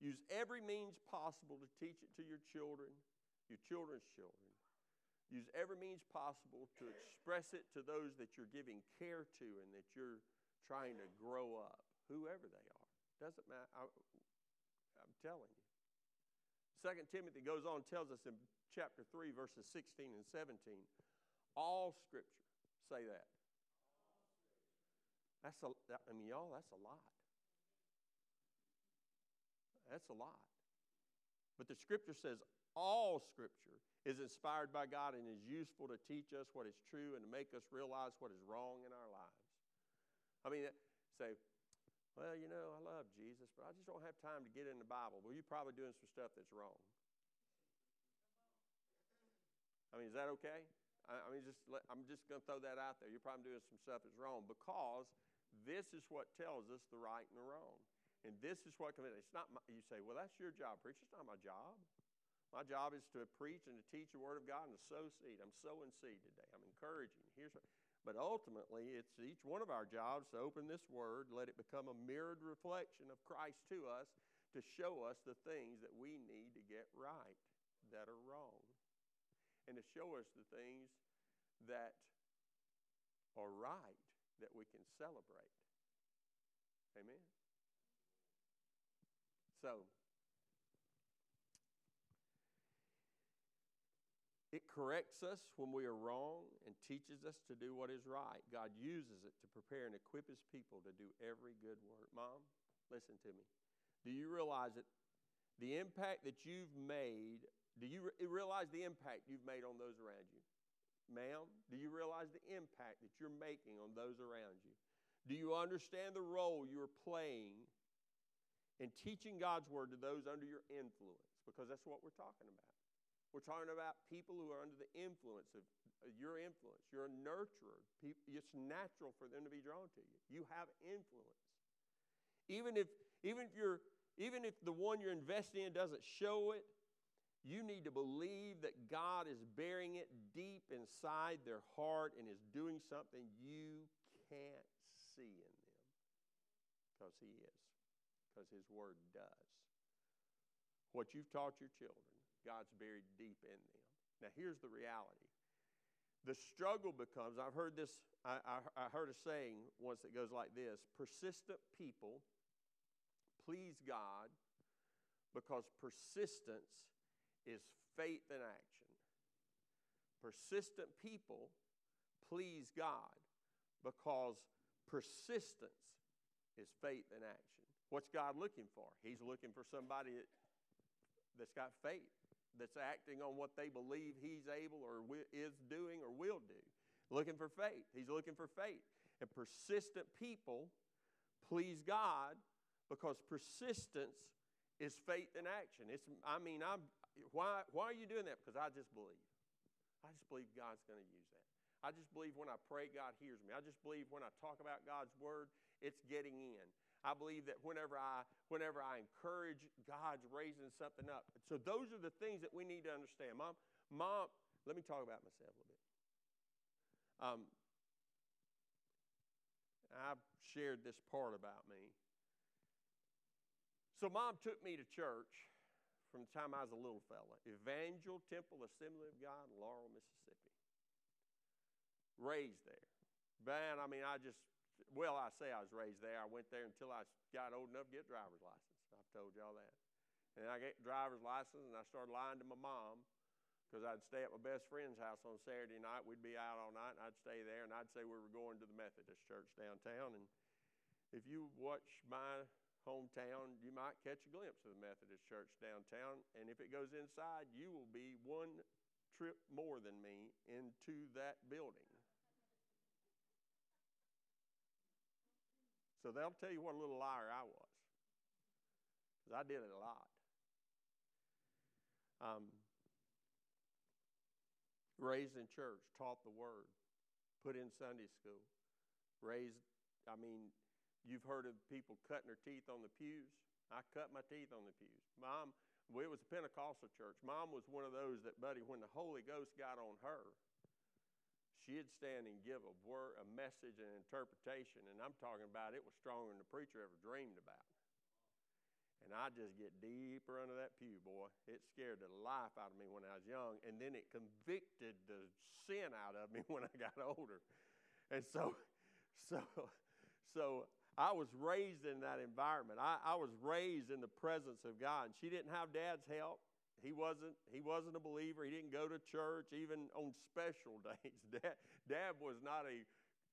use every means possible to teach it to your children, your children's children. Use every means possible to express it to those that you're giving care to and that you're trying to grow up, whoever they are. Doesn't matter. I, I'm telling you. Second Timothy goes on and tells us in chapter 3, verses 16 and 17, all scripture. Say that. That's a, I mean, y'all, that's a lot. That's a lot. But the scripture says all scripture is inspired by God and is useful to teach us what is true and to make us realize what is wrong in our lives. I mean, say, well, you know, I love Jesus, but I just don't have time to get in the Bible. Well, you're probably doing some stuff that's wrong. I mean, is that okay? I, mean, just I'm just going to throw that out there. You're probably doing some stuff that's wrong because this is what tells us the right and the wrong. And this is what it's not. My, you say, well, that's your job, preacher. It's not my job. My job is to preach and to teach the Word of God and to sow seed. I'm sowing seed today. I'm encouraging. Here's but ultimately, it's each one of our jobs to open this Word, let it become a mirrored reflection of Christ to us, to show us the things that we need to get right that are wrong, and to show us the things that are right that we can celebrate. Amen. So, It corrects us when we are wrong and teaches us to do what is right. God uses it to prepare and equip His people to do every good work. Mom, listen to me. Do you realize that the impact that you've made, do you re- realize the impact you've made on those around you? Ma'am, do you realize the impact that you're making on those around you? Do you understand the role you're playing in teaching God's Word to those under your influence? Because that's what we're talking about. We're talking about people who are under the influence of uh, your influence. You're a nurturer. It's natural for them to be drawn to you. You have influence. Even if, even if, you're, even if the one you're investing in doesn't show it, you need to believe that God is burying it deep inside their heart and is doing something you can't see in them. Because He is, because His Word does. What you've taught your children God's buried deep in them. Now, here's the reality the struggle becomes I've heard this, I, I, I heard a saying once that goes like this persistent people please God because persistence is faith in action. Persistent people please God because persistence is faith in action. What's God looking for? He's looking for somebody that, that's got faith that's acting on what they believe he's able or is doing or will do. Looking for faith. He's looking for faith. And persistent people please God because persistence is faith in action. It's, I mean, I'm, why, why are you doing that? Because I just believe. I just believe God's going to use that. I just believe when I pray, God hears me. I just believe when I talk about God's word, it's getting in. I believe that whenever I, whenever I encourage, God's raising something up. So those are the things that we need to understand. Mom, mom, let me talk about myself a little bit. Um, I've shared this part about me. So mom took me to church from the time I was a little fella. Evangel Temple Assembly of God Laurel, Mississippi. Raised there. Man, I mean, I just well, I say I was raised there. I went there until I got old enough to get driver's license. I've told y'all that. And I get driver's license, and I started lying to my mom because I'd stay at my best friend's house on Saturday night. We'd be out all night, and I'd stay there, and I'd say we were going to the Methodist church downtown. And if you watch my hometown, you might catch a glimpse of the Methodist church downtown. And if it goes inside, you will be one trip more than me into that building. So they'll tell you what a little liar I was. Because I did it a lot. Um, raised in church, taught the word, put in Sunday school, raised, I mean, you've heard of people cutting their teeth on the pews. I cut my teeth on the pews. Mom, Well, it was a Pentecostal church. Mom was one of those that, buddy, when the Holy Ghost got on her, she'd stand and give a word, a message, and interpretation. And I'm talking about it was stronger than the preacher ever dreamed about. And I just get deeper under that pew, boy. It scared the life out of me when I was young, and then it convicted the sin out of me <laughs> when I got older. And so, so, so I was raised in that environment. I, I was raised in the presence of God. She didn't have dad's help. He wasn't, he wasn't a believer. He didn't go to church even on special <laughs> days. Dad, dad was not a,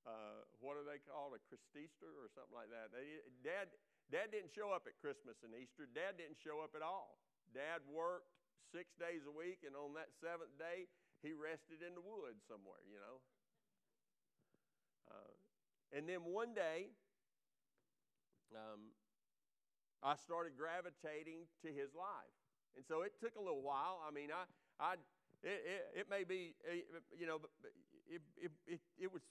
uh, what do they call it, a Christeaster or something like that. Dad, dad didn't show up at Christmas and Easter. Dad didn't show up at all. Dad worked six days a week, and on that seventh day, he rested in the woods somewhere, you know. Uh, and then one day, um, I started gravitating to his life. And so it took a little while. I mean, I, I, it, it, it may be, eh, you know, it, it, it, it, was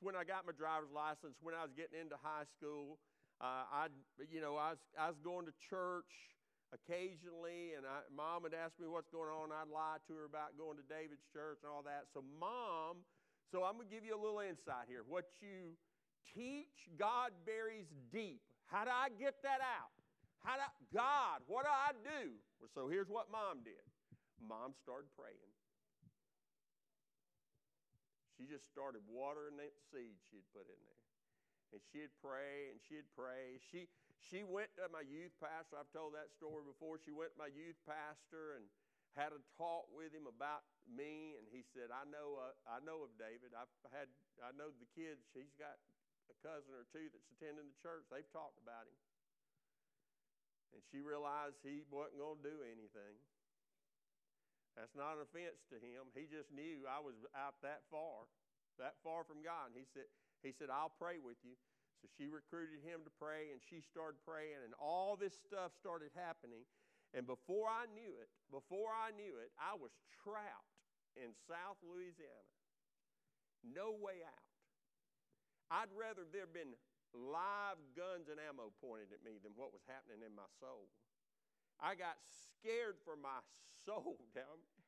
when I got my driver's license, when I was getting into high school. Uh, I, you know, I was, I was going to church occasionally, and I, mom would ask me what's going on. I'd lie to her about going to David's church and all that. So, mom, so I'm going to give you a little insight here. What you teach, God buries deep. How do I get that out? How do I, God, what do I do? So here's what mom did. Mom started praying. She just started watering that seed she'd put in there. And she'd pray and she'd pray. She she went to my youth pastor. I've told that story before. She went to my youth pastor and had a talk with him about me, and he said, "I know, uh, I know of David. I've had, I know the kids. He's got a cousin or two that's attending the church. They've talked about him. And she realized he wasn't going to do anything. That's not an offense to him. He just knew I was out that far, that far from God. And he said, he said, I'll pray with you. So she recruited him to pray, and she started praying, and all this stuff started happening. And before I knew it, before I knew it, I was trapped in South Louisiana. No way out. I'd rather there been live guns and ammo pointed at me than what was happening in my soul. I got scared for my soul <laughs> down there.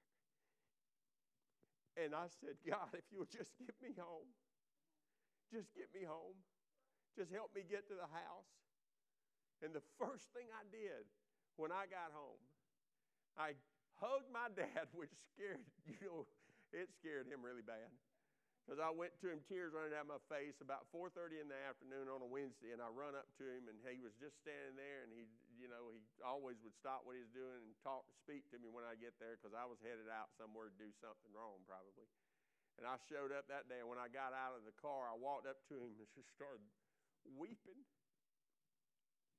And I said, God, if you'll just get me home, just get me home. Just help me get to the house. And the first thing I did when I got home, I hugged my <laughs> dad, which scared, you know, it scared him really bad because I went to him, tears running down my face, about 4:30 in the afternoon on a Wednesday, and I run up to him, and he was just standing there, and he, you know, he always would stop what he was doing and talk, speak to me when I get there, because I was headed out somewhere to do something wrong, probably. And I showed up that day, and when I got out of the car, I walked up to him and just started weeping,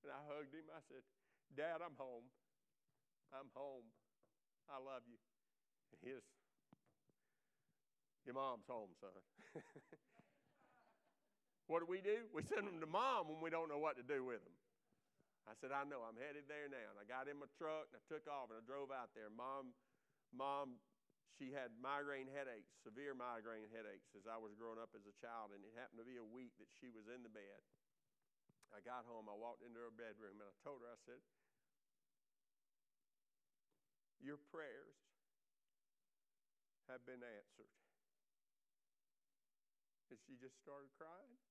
and I hugged him. I said, "Dad, I'm home. I'm home. I love you." And his your mom's home, son. <laughs> what do we do? We send them to mom when we don't know what to do with them. I said, I know, I'm headed there now. And I got in my truck and I took off and I drove out there. Mom, mom, she had migraine headaches, severe migraine headaches as I was growing up as a child, and it happened to be a week that she was in the bed. I got home, I walked into her bedroom, and I told her, I said, Your prayers have been answered. And she just started crying.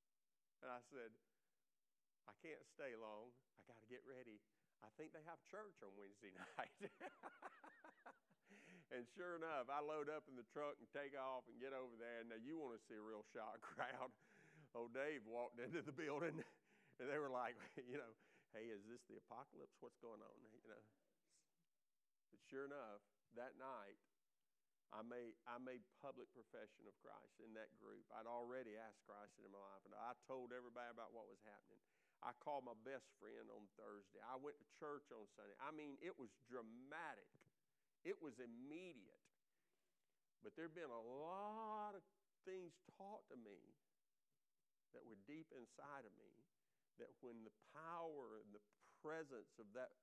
And I said, I can't stay long. I got to get ready. I think they have church on Wednesday <laughs> night. and sure enough, I load up in the truck and take off and get over there. Now, you want to see a real shock <laughs> crowd. Old Dave walked into the building, <laughs> and they were like, you know, hey, is this the apocalypse? What's going on? You know. But sure enough, that night, I made, I made public profession of Christ in that group. I'd already asked Christ into my life, and I told everybody about what was happening. I called my best friend on Thursday. I went to church on Sunday. I mean, it was dramatic, it was immediate. But there have been a lot of things taught to me that were deep inside of me that when the power and the presence of that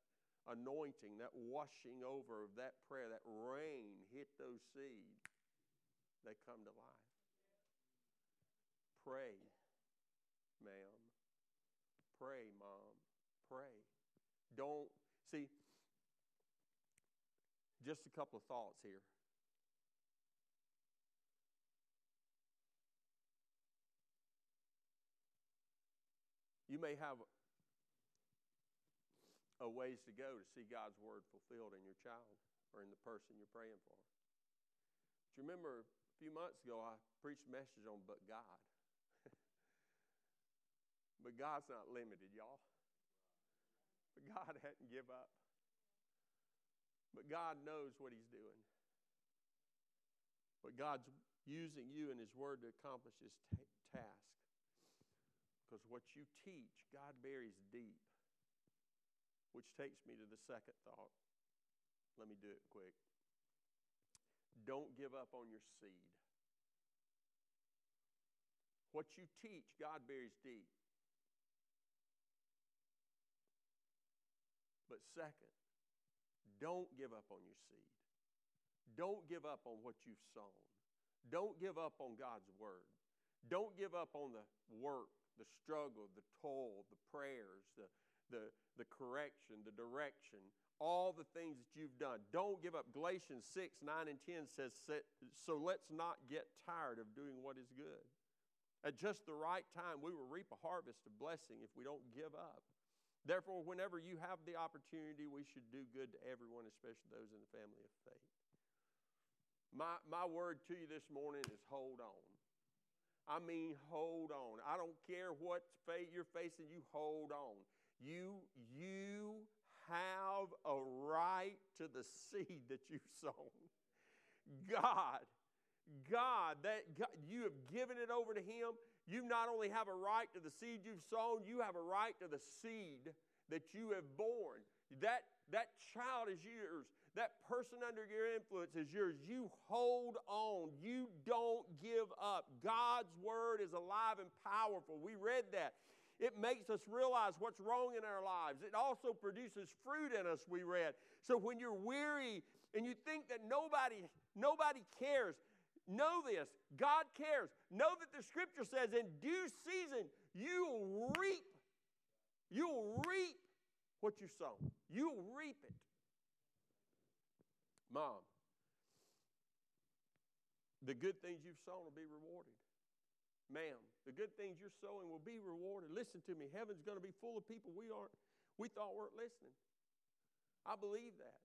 anointing, that washing over of that prayer, that rain hit those seeds, they come to life. Pray, ma'am. Pray, mom. Pray. Don't, see, just a couple of thoughts here. You may have a ways to go to see God's word fulfilled in your child or in the person you're praying for. Do you remember a few months ago I preached a message on but God? <laughs> but God's not limited, y'all. But God hadn't give up. But God knows what He's doing. But God's using you and His Word to accomplish His t- task. Because what you teach, God buries deep. Which takes me to the second thought. Let me do it quick. Don't give up on your seed. What you teach, God buries deep. But second, don't give up on your seed. Don't give up on what you've sown. Don't give up on God's word. Don't give up on the work, the struggle, the toil, the prayers, the, the, the correction, the direction, all the things that you've done. Don't give up. Galatians 6, 9, and 10 says, So let's not get tired of doing what is good. At just the right time, we will reap a harvest of blessing if we don't give up. Therefore, whenever you have the opportunity, we should do good to everyone, especially those in the family of faith. My, my word to you this morning is hold on. I mean, hold on. I don't care what fate you're facing, you hold on. You, you have a right to the seed that you've sown. God, God, that God, you have given it over to Him. You not only have a right to the seed you've sown, you have a right to the seed that you have born. That, that child is yours. That person under your influence is yours. You hold on. You don't give up. God's word is alive and powerful. We read that. It makes us realize what's wrong in our lives. It also produces fruit in us, we read. So when you're weary and you think that nobody, nobody cares, know this God cares. Know that the scripture says, in due season, you'll reap. You'll reap what you sow. You'll reap it. Mom, the good things you've sown will be rewarded. Ma'am, the good things you're sowing will be rewarded. Listen to me. Heaven's going to be full of people we aren't we thought weren't listening. I believe that.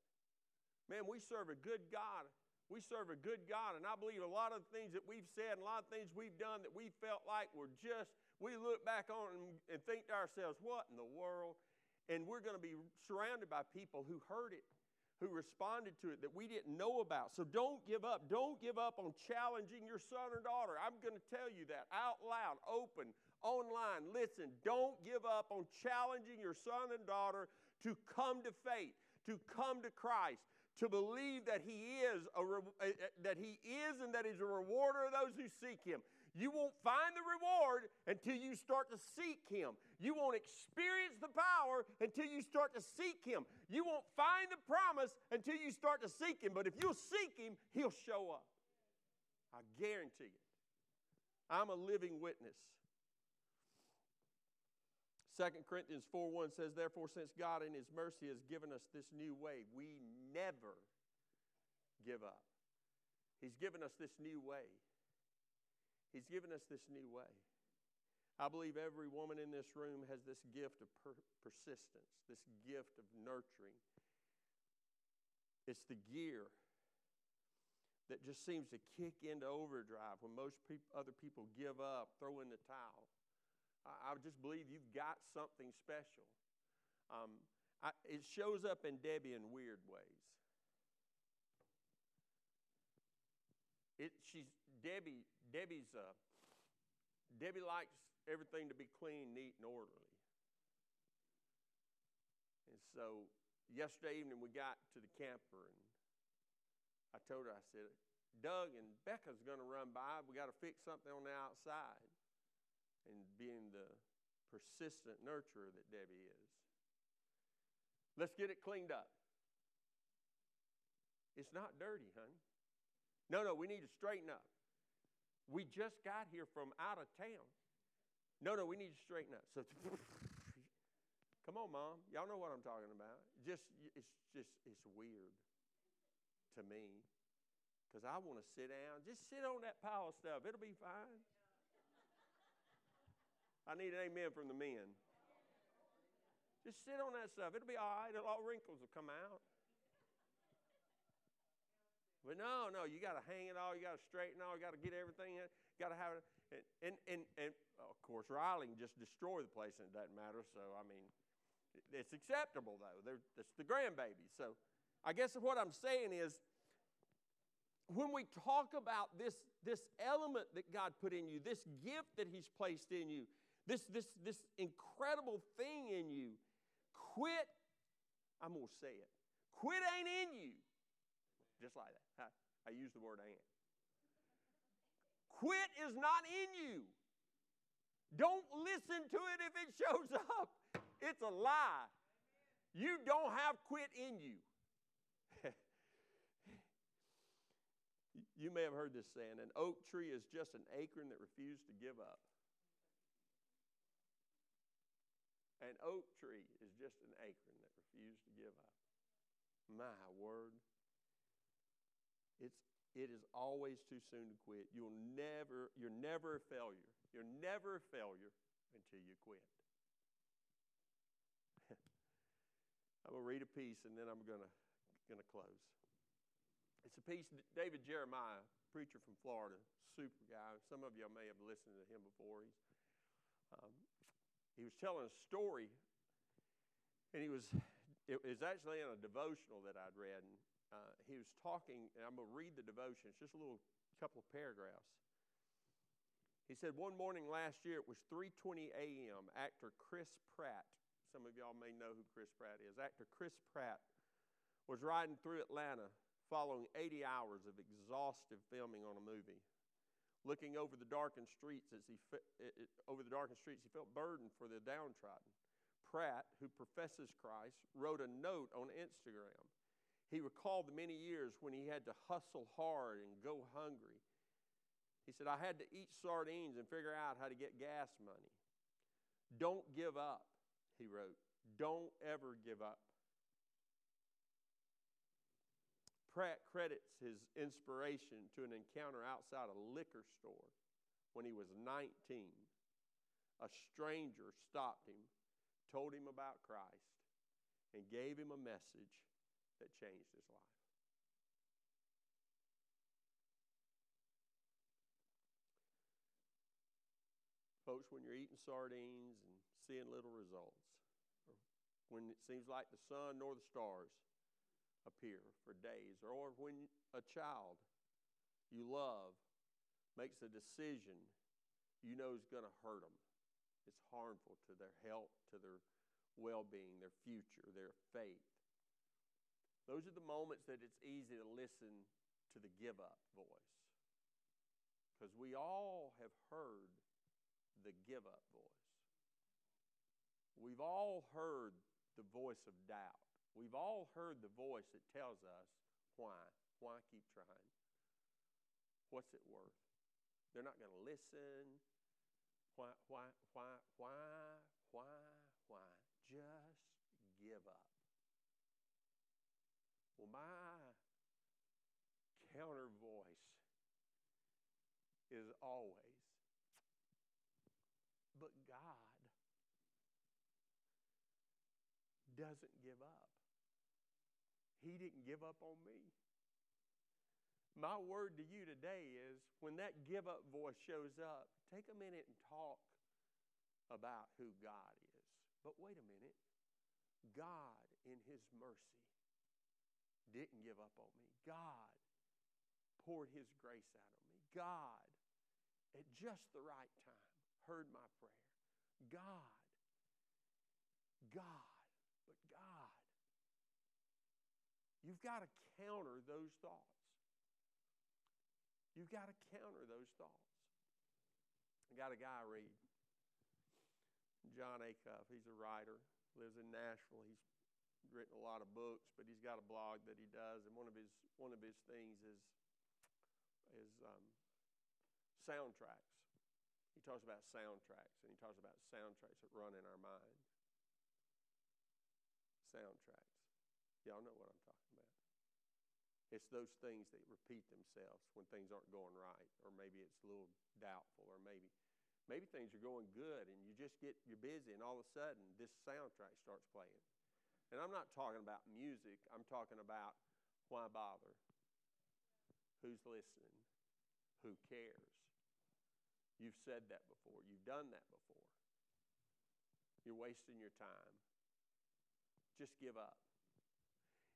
Man, we serve a good God. We serve a good God, and I believe a lot of the things that we've said and a lot of things we've done that we felt like were just, we look back on and, and think to ourselves, what in the world? And we're going to be surrounded by people who heard it who responded to it that we didn't know about. So don't give up. Don't give up on challenging your son or daughter. I'm going to tell you that out loud, open, online. Listen, don't give up on challenging your son and daughter to come to faith, to come to Christ, to believe that he is a re- eh, eh, that he is and that he's a rewarder of those who seek him. You won't find the reward until you start to seek Him. You won't experience the power until you start to seek Him. You won't find the promise until you start to seek Him. But if you'll seek Him, He'll show up. I guarantee it. I'm a living witness. 2 Corinthians 4 1 says, Therefore, since God in His mercy has given us this new way, we never give up. He's given us this new way. He's given us this new way. I believe every woman in this room has this gift of per- persistence, this gift of nurturing. It's the gear that just seems to kick into overdrive when most pe- other people give up, throw in the towel. I, I just believe you've got something special. Um, I, it shows up in Debbie in weird ways. It, she's Debbie Debbie's uh, Debbie likes everything to be clean, neat, and orderly. And so yesterday evening we got to the camper and I told her, I said, Doug and Becca's going to run by. We got to fix something on the outside. And being the persistent nurturer that Debbie is, let's get it cleaned up. It's not dirty, honey. No, no, we need to straighten up. We just got here from out of town. No, no, we need to straighten up. So, <laughs> come on, mom. Y'all know what I'm talking about. Just, it's just, it's weird. to me because I want to sit down. Just sit on that pile of stuff, it'll be fine. I need an amen from the men. Just sit on that stuff. It'll be all right. All wrinkles will come out. But no, no, you got to hang it all. You got to straighten all. You got to get everything. In, got to have it. And, and, and, of course, Riley can just destroy the place and it doesn't matter. So, I mean, it's acceptable, though. They're, it's the grandbaby. So, I guess what I'm saying is when we talk about this, this element that God put in you, this gift that He's placed in you, this, this, this incredible thing in you, quit, I'm going to say it, quit ain't in you. Just like that. I, use the word ain't. Quit is not in you. Don't listen to it if it shows up. It's a lie. You don't have quit in you. <laughs> you may have heard this saying an oak tree is just an acorn that refused to give up. An oak tree is just an acorn that refused to give up. My word. It's, always too soon to quit. You'll never, you're never a failure. You're never a failure until you quit. <laughs> I'm going to read a piece and then I'm going to, going to close. It's a piece, David Jeremiah, preacher from Florida, super guy. Some of y'all may have listened to him before. He's, um, he was telling a story, and he was it was actually in a devotional that I'd read. And, uh, he was talking, and I'm going to read the devotion. It's just a little couple of paragraphs. He said, one morning last year, it was 3:20 a.m. Actor Chris Pratt, some of y'all may know who Chris Pratt is. Actor Chris Pratt was riding through Atlanta following 80 hours of exhaustive filming on a movie. Looking over the darkened streets as he over the darkened streets, he felt burdened for the downtrodden. Pratt, who professes Christ, wrote a note on Instagram. He recalled the many years when he had to hustle hard and go hungry. He said, I had to eat sardines and figure out how to get gas money. Don't give up, he wrote. Don't ever give up. Pratt credits his inspiration to an encounter outside a liquor store when he was 19. A stranger stopped him, told him about Christ, and gave him a message that changed his life. Folks, when you're eating sardines and seeing little results, when it seems like the sun nor the stars appear for days, or when a child you love makes a decision you know is going to hurt them. It's harmful to their health, to their well being, their future, their faith. Those are the moments that it's easy to listen to the give up voice. Because we all have heard the give up voice. We've all heard the voice of doubt. We've all heard the voice that tells us why. Why keep trying? What's it worth? They're not going to listen. Why, why, why, why, why, why? Just give up. Well, my counter voice is always, but God doesn't give up. He didn't give up on me. My word to you today is when that give up voice shows up, take a minute and talk about who God is. But wait a minute. God, in His mercy, didn't give up on me. God poured His grace out on me. God, at just the right time, heard my prayer. God, God but God. You've got to counter those thoughts. You've got to counter those thoughts. I got a guy I read, Jon Acuff. He's a writer, lives in Nashville. He's written a lot of books, but he's got a blog that he does, and one of his one of his things is is um, soundtracks. He talks about soundtracks, and he talks about soundtracks that run in our mind. Soundtracks. Y'all know what I'm talking about. It's those things that repeat themselves when things aren't going right, or maybe it's a little doubtful, or maybe maybe things are going good and you just get you're busy and all of a sudden this soundtrack starts playing. And I'm not talking about music, I'm talking about why bother? Who's listening? Who cares? You've said that before. You've done that before. You're wasting your time. Just give up.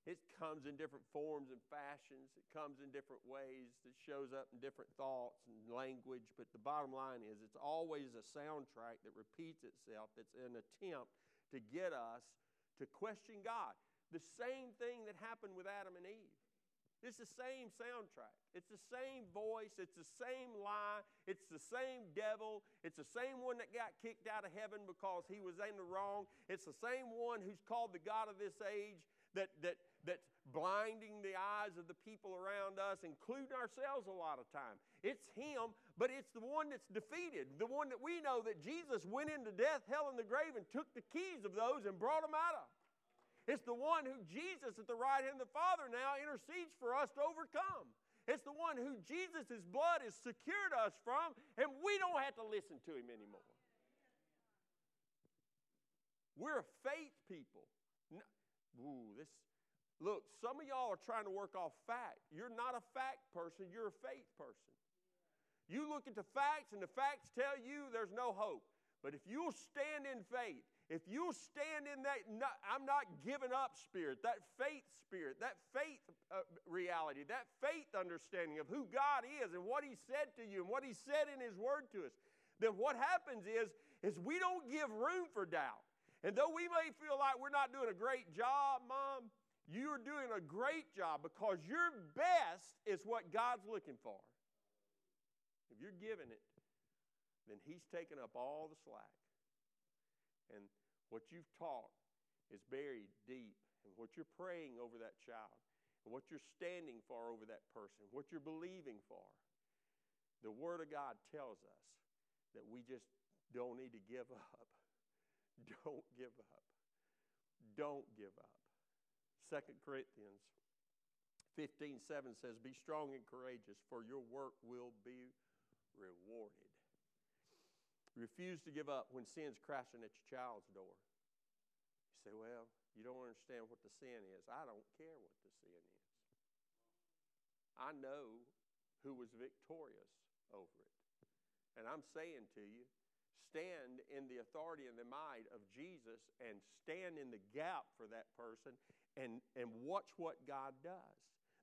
It comes in different forms and fashions. It comes in different ways. It shows up in different thoughts and language. But the bottom line is, it's always a soundtrack that repeats itself that's an attempt to get us to question God. The same thing that happened with Adam and Eve. It's the same soundtrack. It's the same voice. It's the same lie. It's the same devil. It's the same one that got kicked out of heaven because he was in the wrong. It's the same one who's called the God of this age that, that, that's blinding the eyes of the people around us, including ourselves a lot of time. It's him, but it's the one that's defeated, the one that we know that Jesus went into death, hell, and the grave and took the keys of those and brought them out of. It's the one who Jesus at the right hand of the Father now intercedes for us to overcome. It's the one who Jesus' blood has secured us from, and we don't have to listen to him anymore. We're a faith people. No, ooh, this look, some of y'all are trying to work off fact. You're not a fact person, you're a faith person. You look at the facts, and the facts tell you there's no hope. But if you'll stand in faith, if you'll stand in that, I'm not giving up spirit, that faith spirit, that faith uh, reality, that faith understanding of who God is and what He said to you and what He said in His Word to us, then what happens is, is we don't give room for doubt. And though we may feel like we're not doing a great job, Mom, you're doing a great job because your best is what God's looking for. If you're giving it, then He's taking up all the slack. And what you've taught is buried deep. And what you're praying over that child, and what you're standing for over that person, what you're believing for. The Word of God tells us that we just don't need to give up. <laughs> Don't give up. Don't give up. 2 Corinthians 15 7 says, Be strong and courageous, for your work will be rewarded. Refuse to give up when sin's crashing at your child's door. You say, Well, you don't understand what the sin is. I don't care what the sin is. I know who was victorious over it. And I'm saying to you, stand in the authority and the might of Jesus and stand in the gap for that person and, and watch what God does.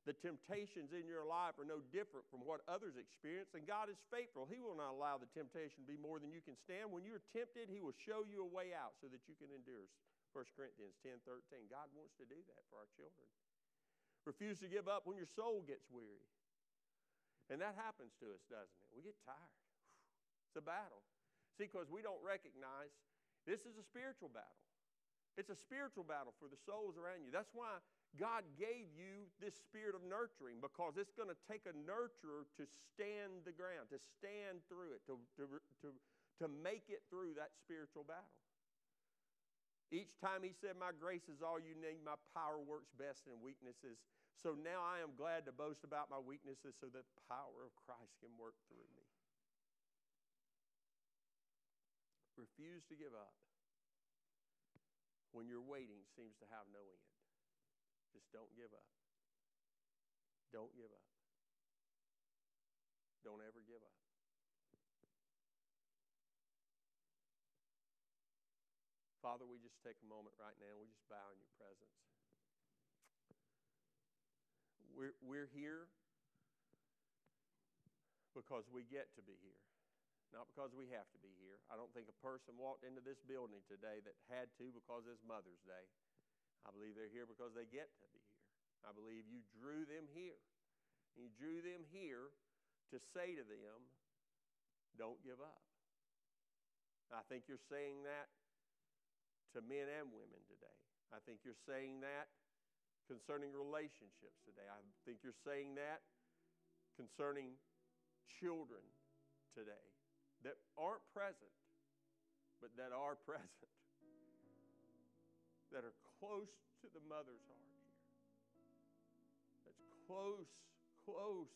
The temptations in your life are no different from what others experience, and God is faithful. He will not allow the temptation to be more than you can stand. When you're tempted, He will show you a way out so that you can endure. 1 Corinthians 10 13. God wants to do that for our children. Refuse to give up when your soul gets weary. And that happens to us, doesn't it? We get tired. It's a battle. See, because we don't recognize this is a spiritual battle. It's a spiritual battle for the souls around you. That's why God gave you this spirit of nurturing because it's going to take a nurturer to stand the ground, to stand through it, to, to, to, to make it through that spiritual battle. Each time he said, My grace is all you need, my power works best in weaknesses. So now I am glad to boast about my weaknesses so that the power of Christ can work through me. Refuse to give up when your waiting seems to have no end. Just don't give up. Don't give up. Don't ever give up. Father, we just take a moment right now. We just bow in your presence. We're, we're here because we get to be here, not because we have to be here. I don't think a person walked into this building today that had to because it's Mother's Day. I believe they're here because they get to be here. I believe you drew them here. And You drew them here to say to them, don't give up. I think you're saying that to men and women today. I think you're saying that concerning relationships today. I think you're saying that concerning children today that aren't present, but that are <laughs> present, that are close to the mother's heart here, that's close, close,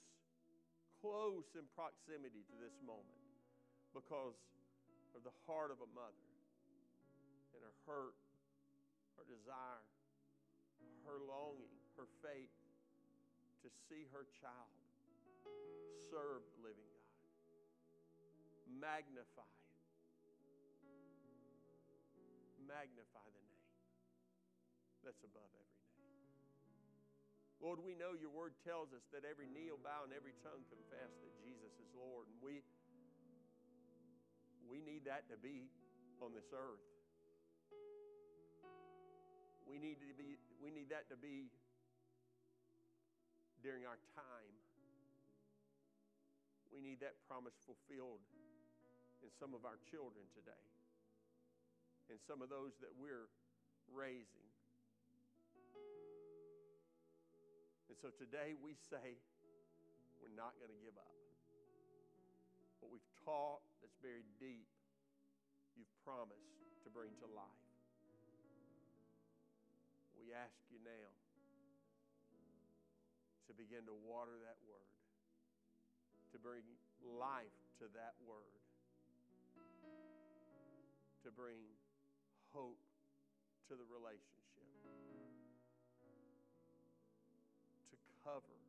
close in proximity to this moment because of the heart of a mother and her hurt, her desire, her longing, her faith to see her child serve the living God. Magnify it. Magnify the that's above every name. Lord, we know your word tells us that every knee will bow and every tongue confess that Jesus is Lord. And we, we need that to be on this earth. We need to be we need that to be during our time. We need that promise fulfilled in some of our children today. And some of those that we're raising. And so today we say we're not going to give up. What we've taught that's buried deep, you've promised to bring to life. We ask you now to begin to water that word, to bring life to that word, to bring hope to the relationship, cover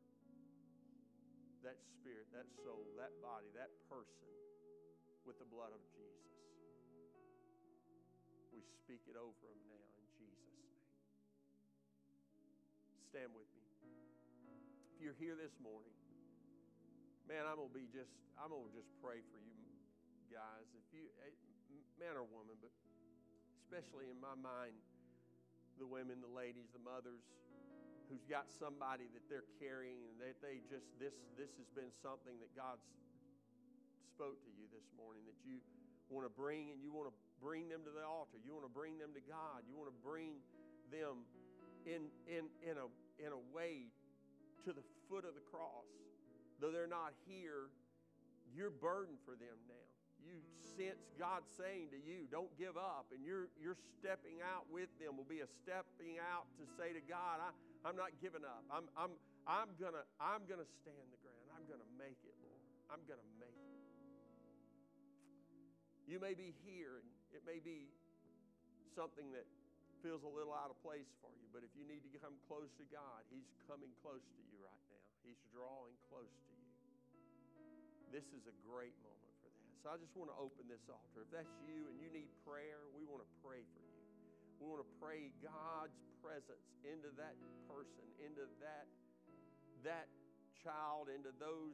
that spirit, that soul, that body, that person with the blood of Jesus. We speak it over them now in Jesus' name. stand with me. If you're here this morning, man, I'm gonna be just I'm gonna just pray for you guys. If you eh, man or woman, but especially in my mind, the women, the ladies, the mothers who's got somebody that they're carrying and that they just this this has been something that God's spoke to you this morning that you want to bring and you want to bring them to the altar. You want to bring them to God. You want to bring them in, in, in, a, in a way to the foot of the cross. Though they're not here, you're burdened for them now. You sense God saying to you, don't give up. And you're, you're stepping out with them will be a stepping out to say to God, I, I'm not giving up. I'm, I'm, I'm going to I'm gonna stand the ground. I'm going to make it, Lord. I'm going to make it. You may be here, and it may be something that feels a little out of place for you, but if you need to come close to God, He's coming close to you right now. He's drawing close to you. This is a great moment for that. So I just want to open this altar. If that's you and you need prayer, we want to pray for you. We want to pray God's presence into that person, into that that child, into those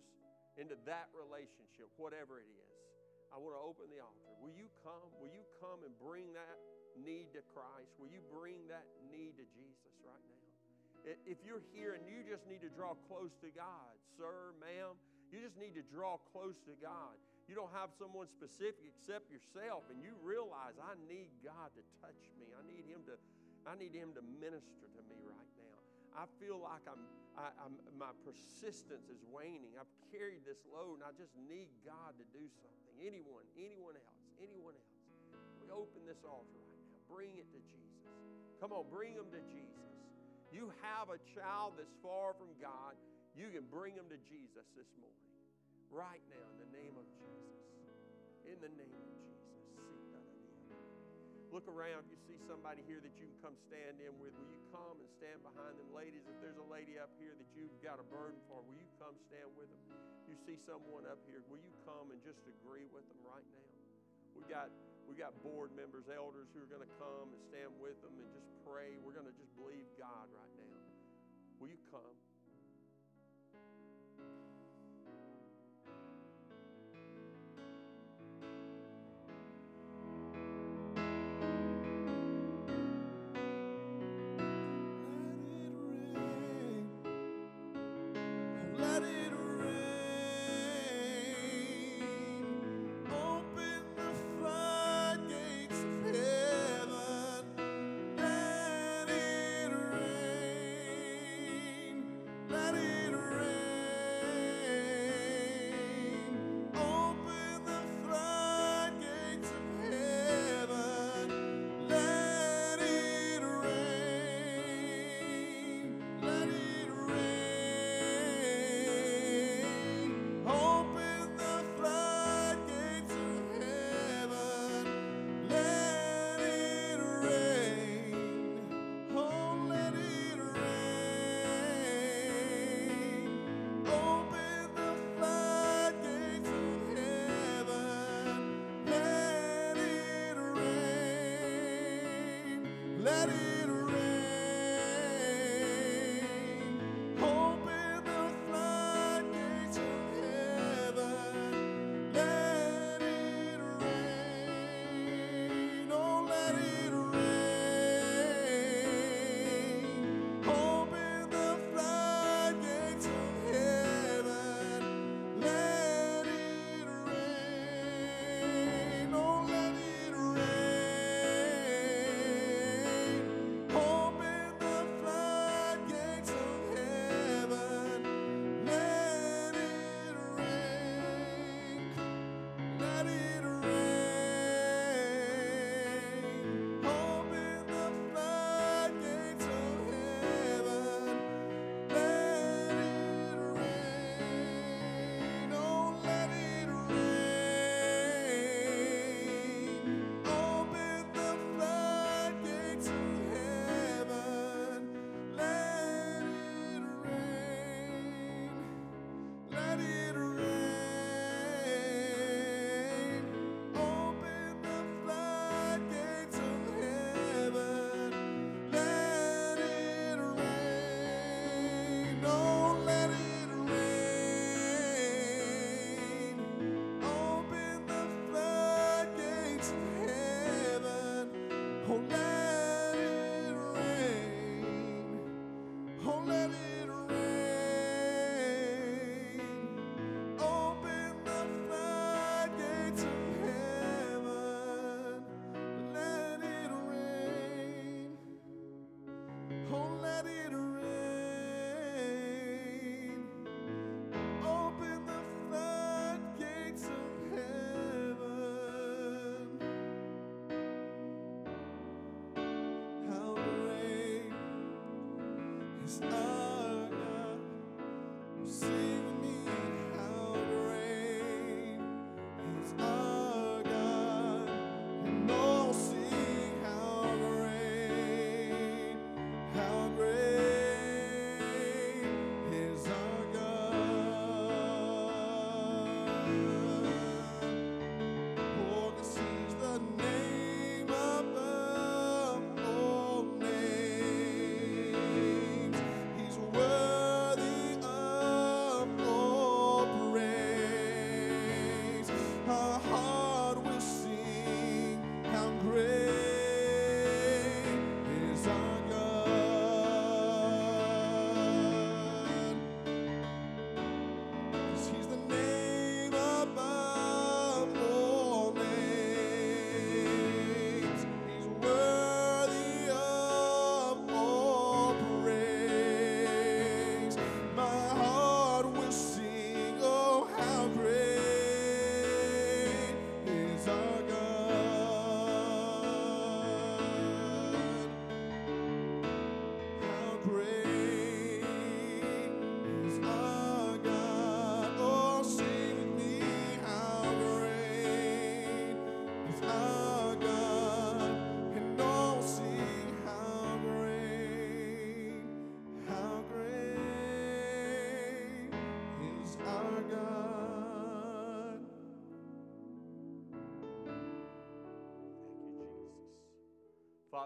into that relationship, whatever it is. I want to open the altar. Will you come? Will you come and bring that need to Christ, will you bring that need to Jesus right now? If you're here and you just need to draw close to God, sir, ma'am, you just need to draw close to God. You don't have someone specific except yourself, and you realize I need God to touch me. I need Him to, I need Him to minister to me right now. I feel like I'm, I, am my persistence is waning. I've carried this load, and I just need God to do something. Anyone, anyone else, anyone else. We open this altar right now. bring it to Jesus. Come on, bring them to Jesus. You have a child that's far from God, you can bring them to Jesus this morning. Right now, in the name of Jesus. In the name of Jesus. Look around. You see somebody here that you can come stand in with. Will you come and stand behind them? Ladies, if there's a lady up here that you've got a burden for, will you come stand with them? You see someone up here, will you come and just agree with them right now? We got we got board members, elders who are going to come and stand with them and just pray. We're going to just believe God right now. Will you come?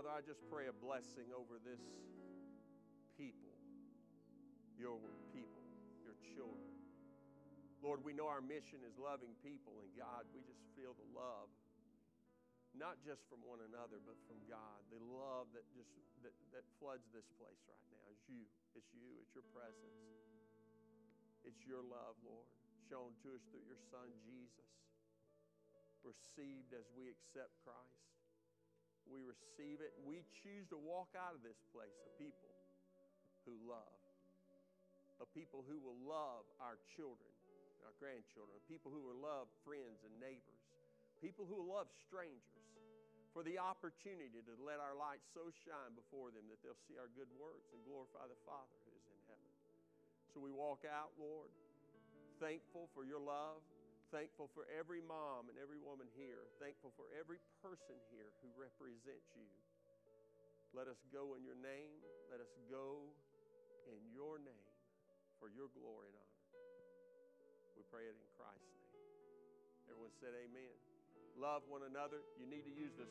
Father, I just pray a blessing over this people, your people, your children. Lord, we know our mission is loving people, and God, we just feel the love, not just from one another, but from God. The love that just that, that floods this place right now is you. It's you, it's your presence. It's your love, Lord, shown to us through your Son Jesus. Received as we accept Christ. We receive it. We choose to walk out of this place a people who love, a people who will love our children, our grandchildren, people who will love friends and neighbors, people who will love strangers for the opportunity to let our light so shine before them that they'll see our good works and glorify the Father who is in heaven. So we walk out, Lord, thankful for your love, thankful for every mom and every woman here, thankful for every person here who represents you. Let us go in your name. Let us go in your name for your glory and honor. We pray it in Christ's name. Everyone said amen. Love one another. You need to use the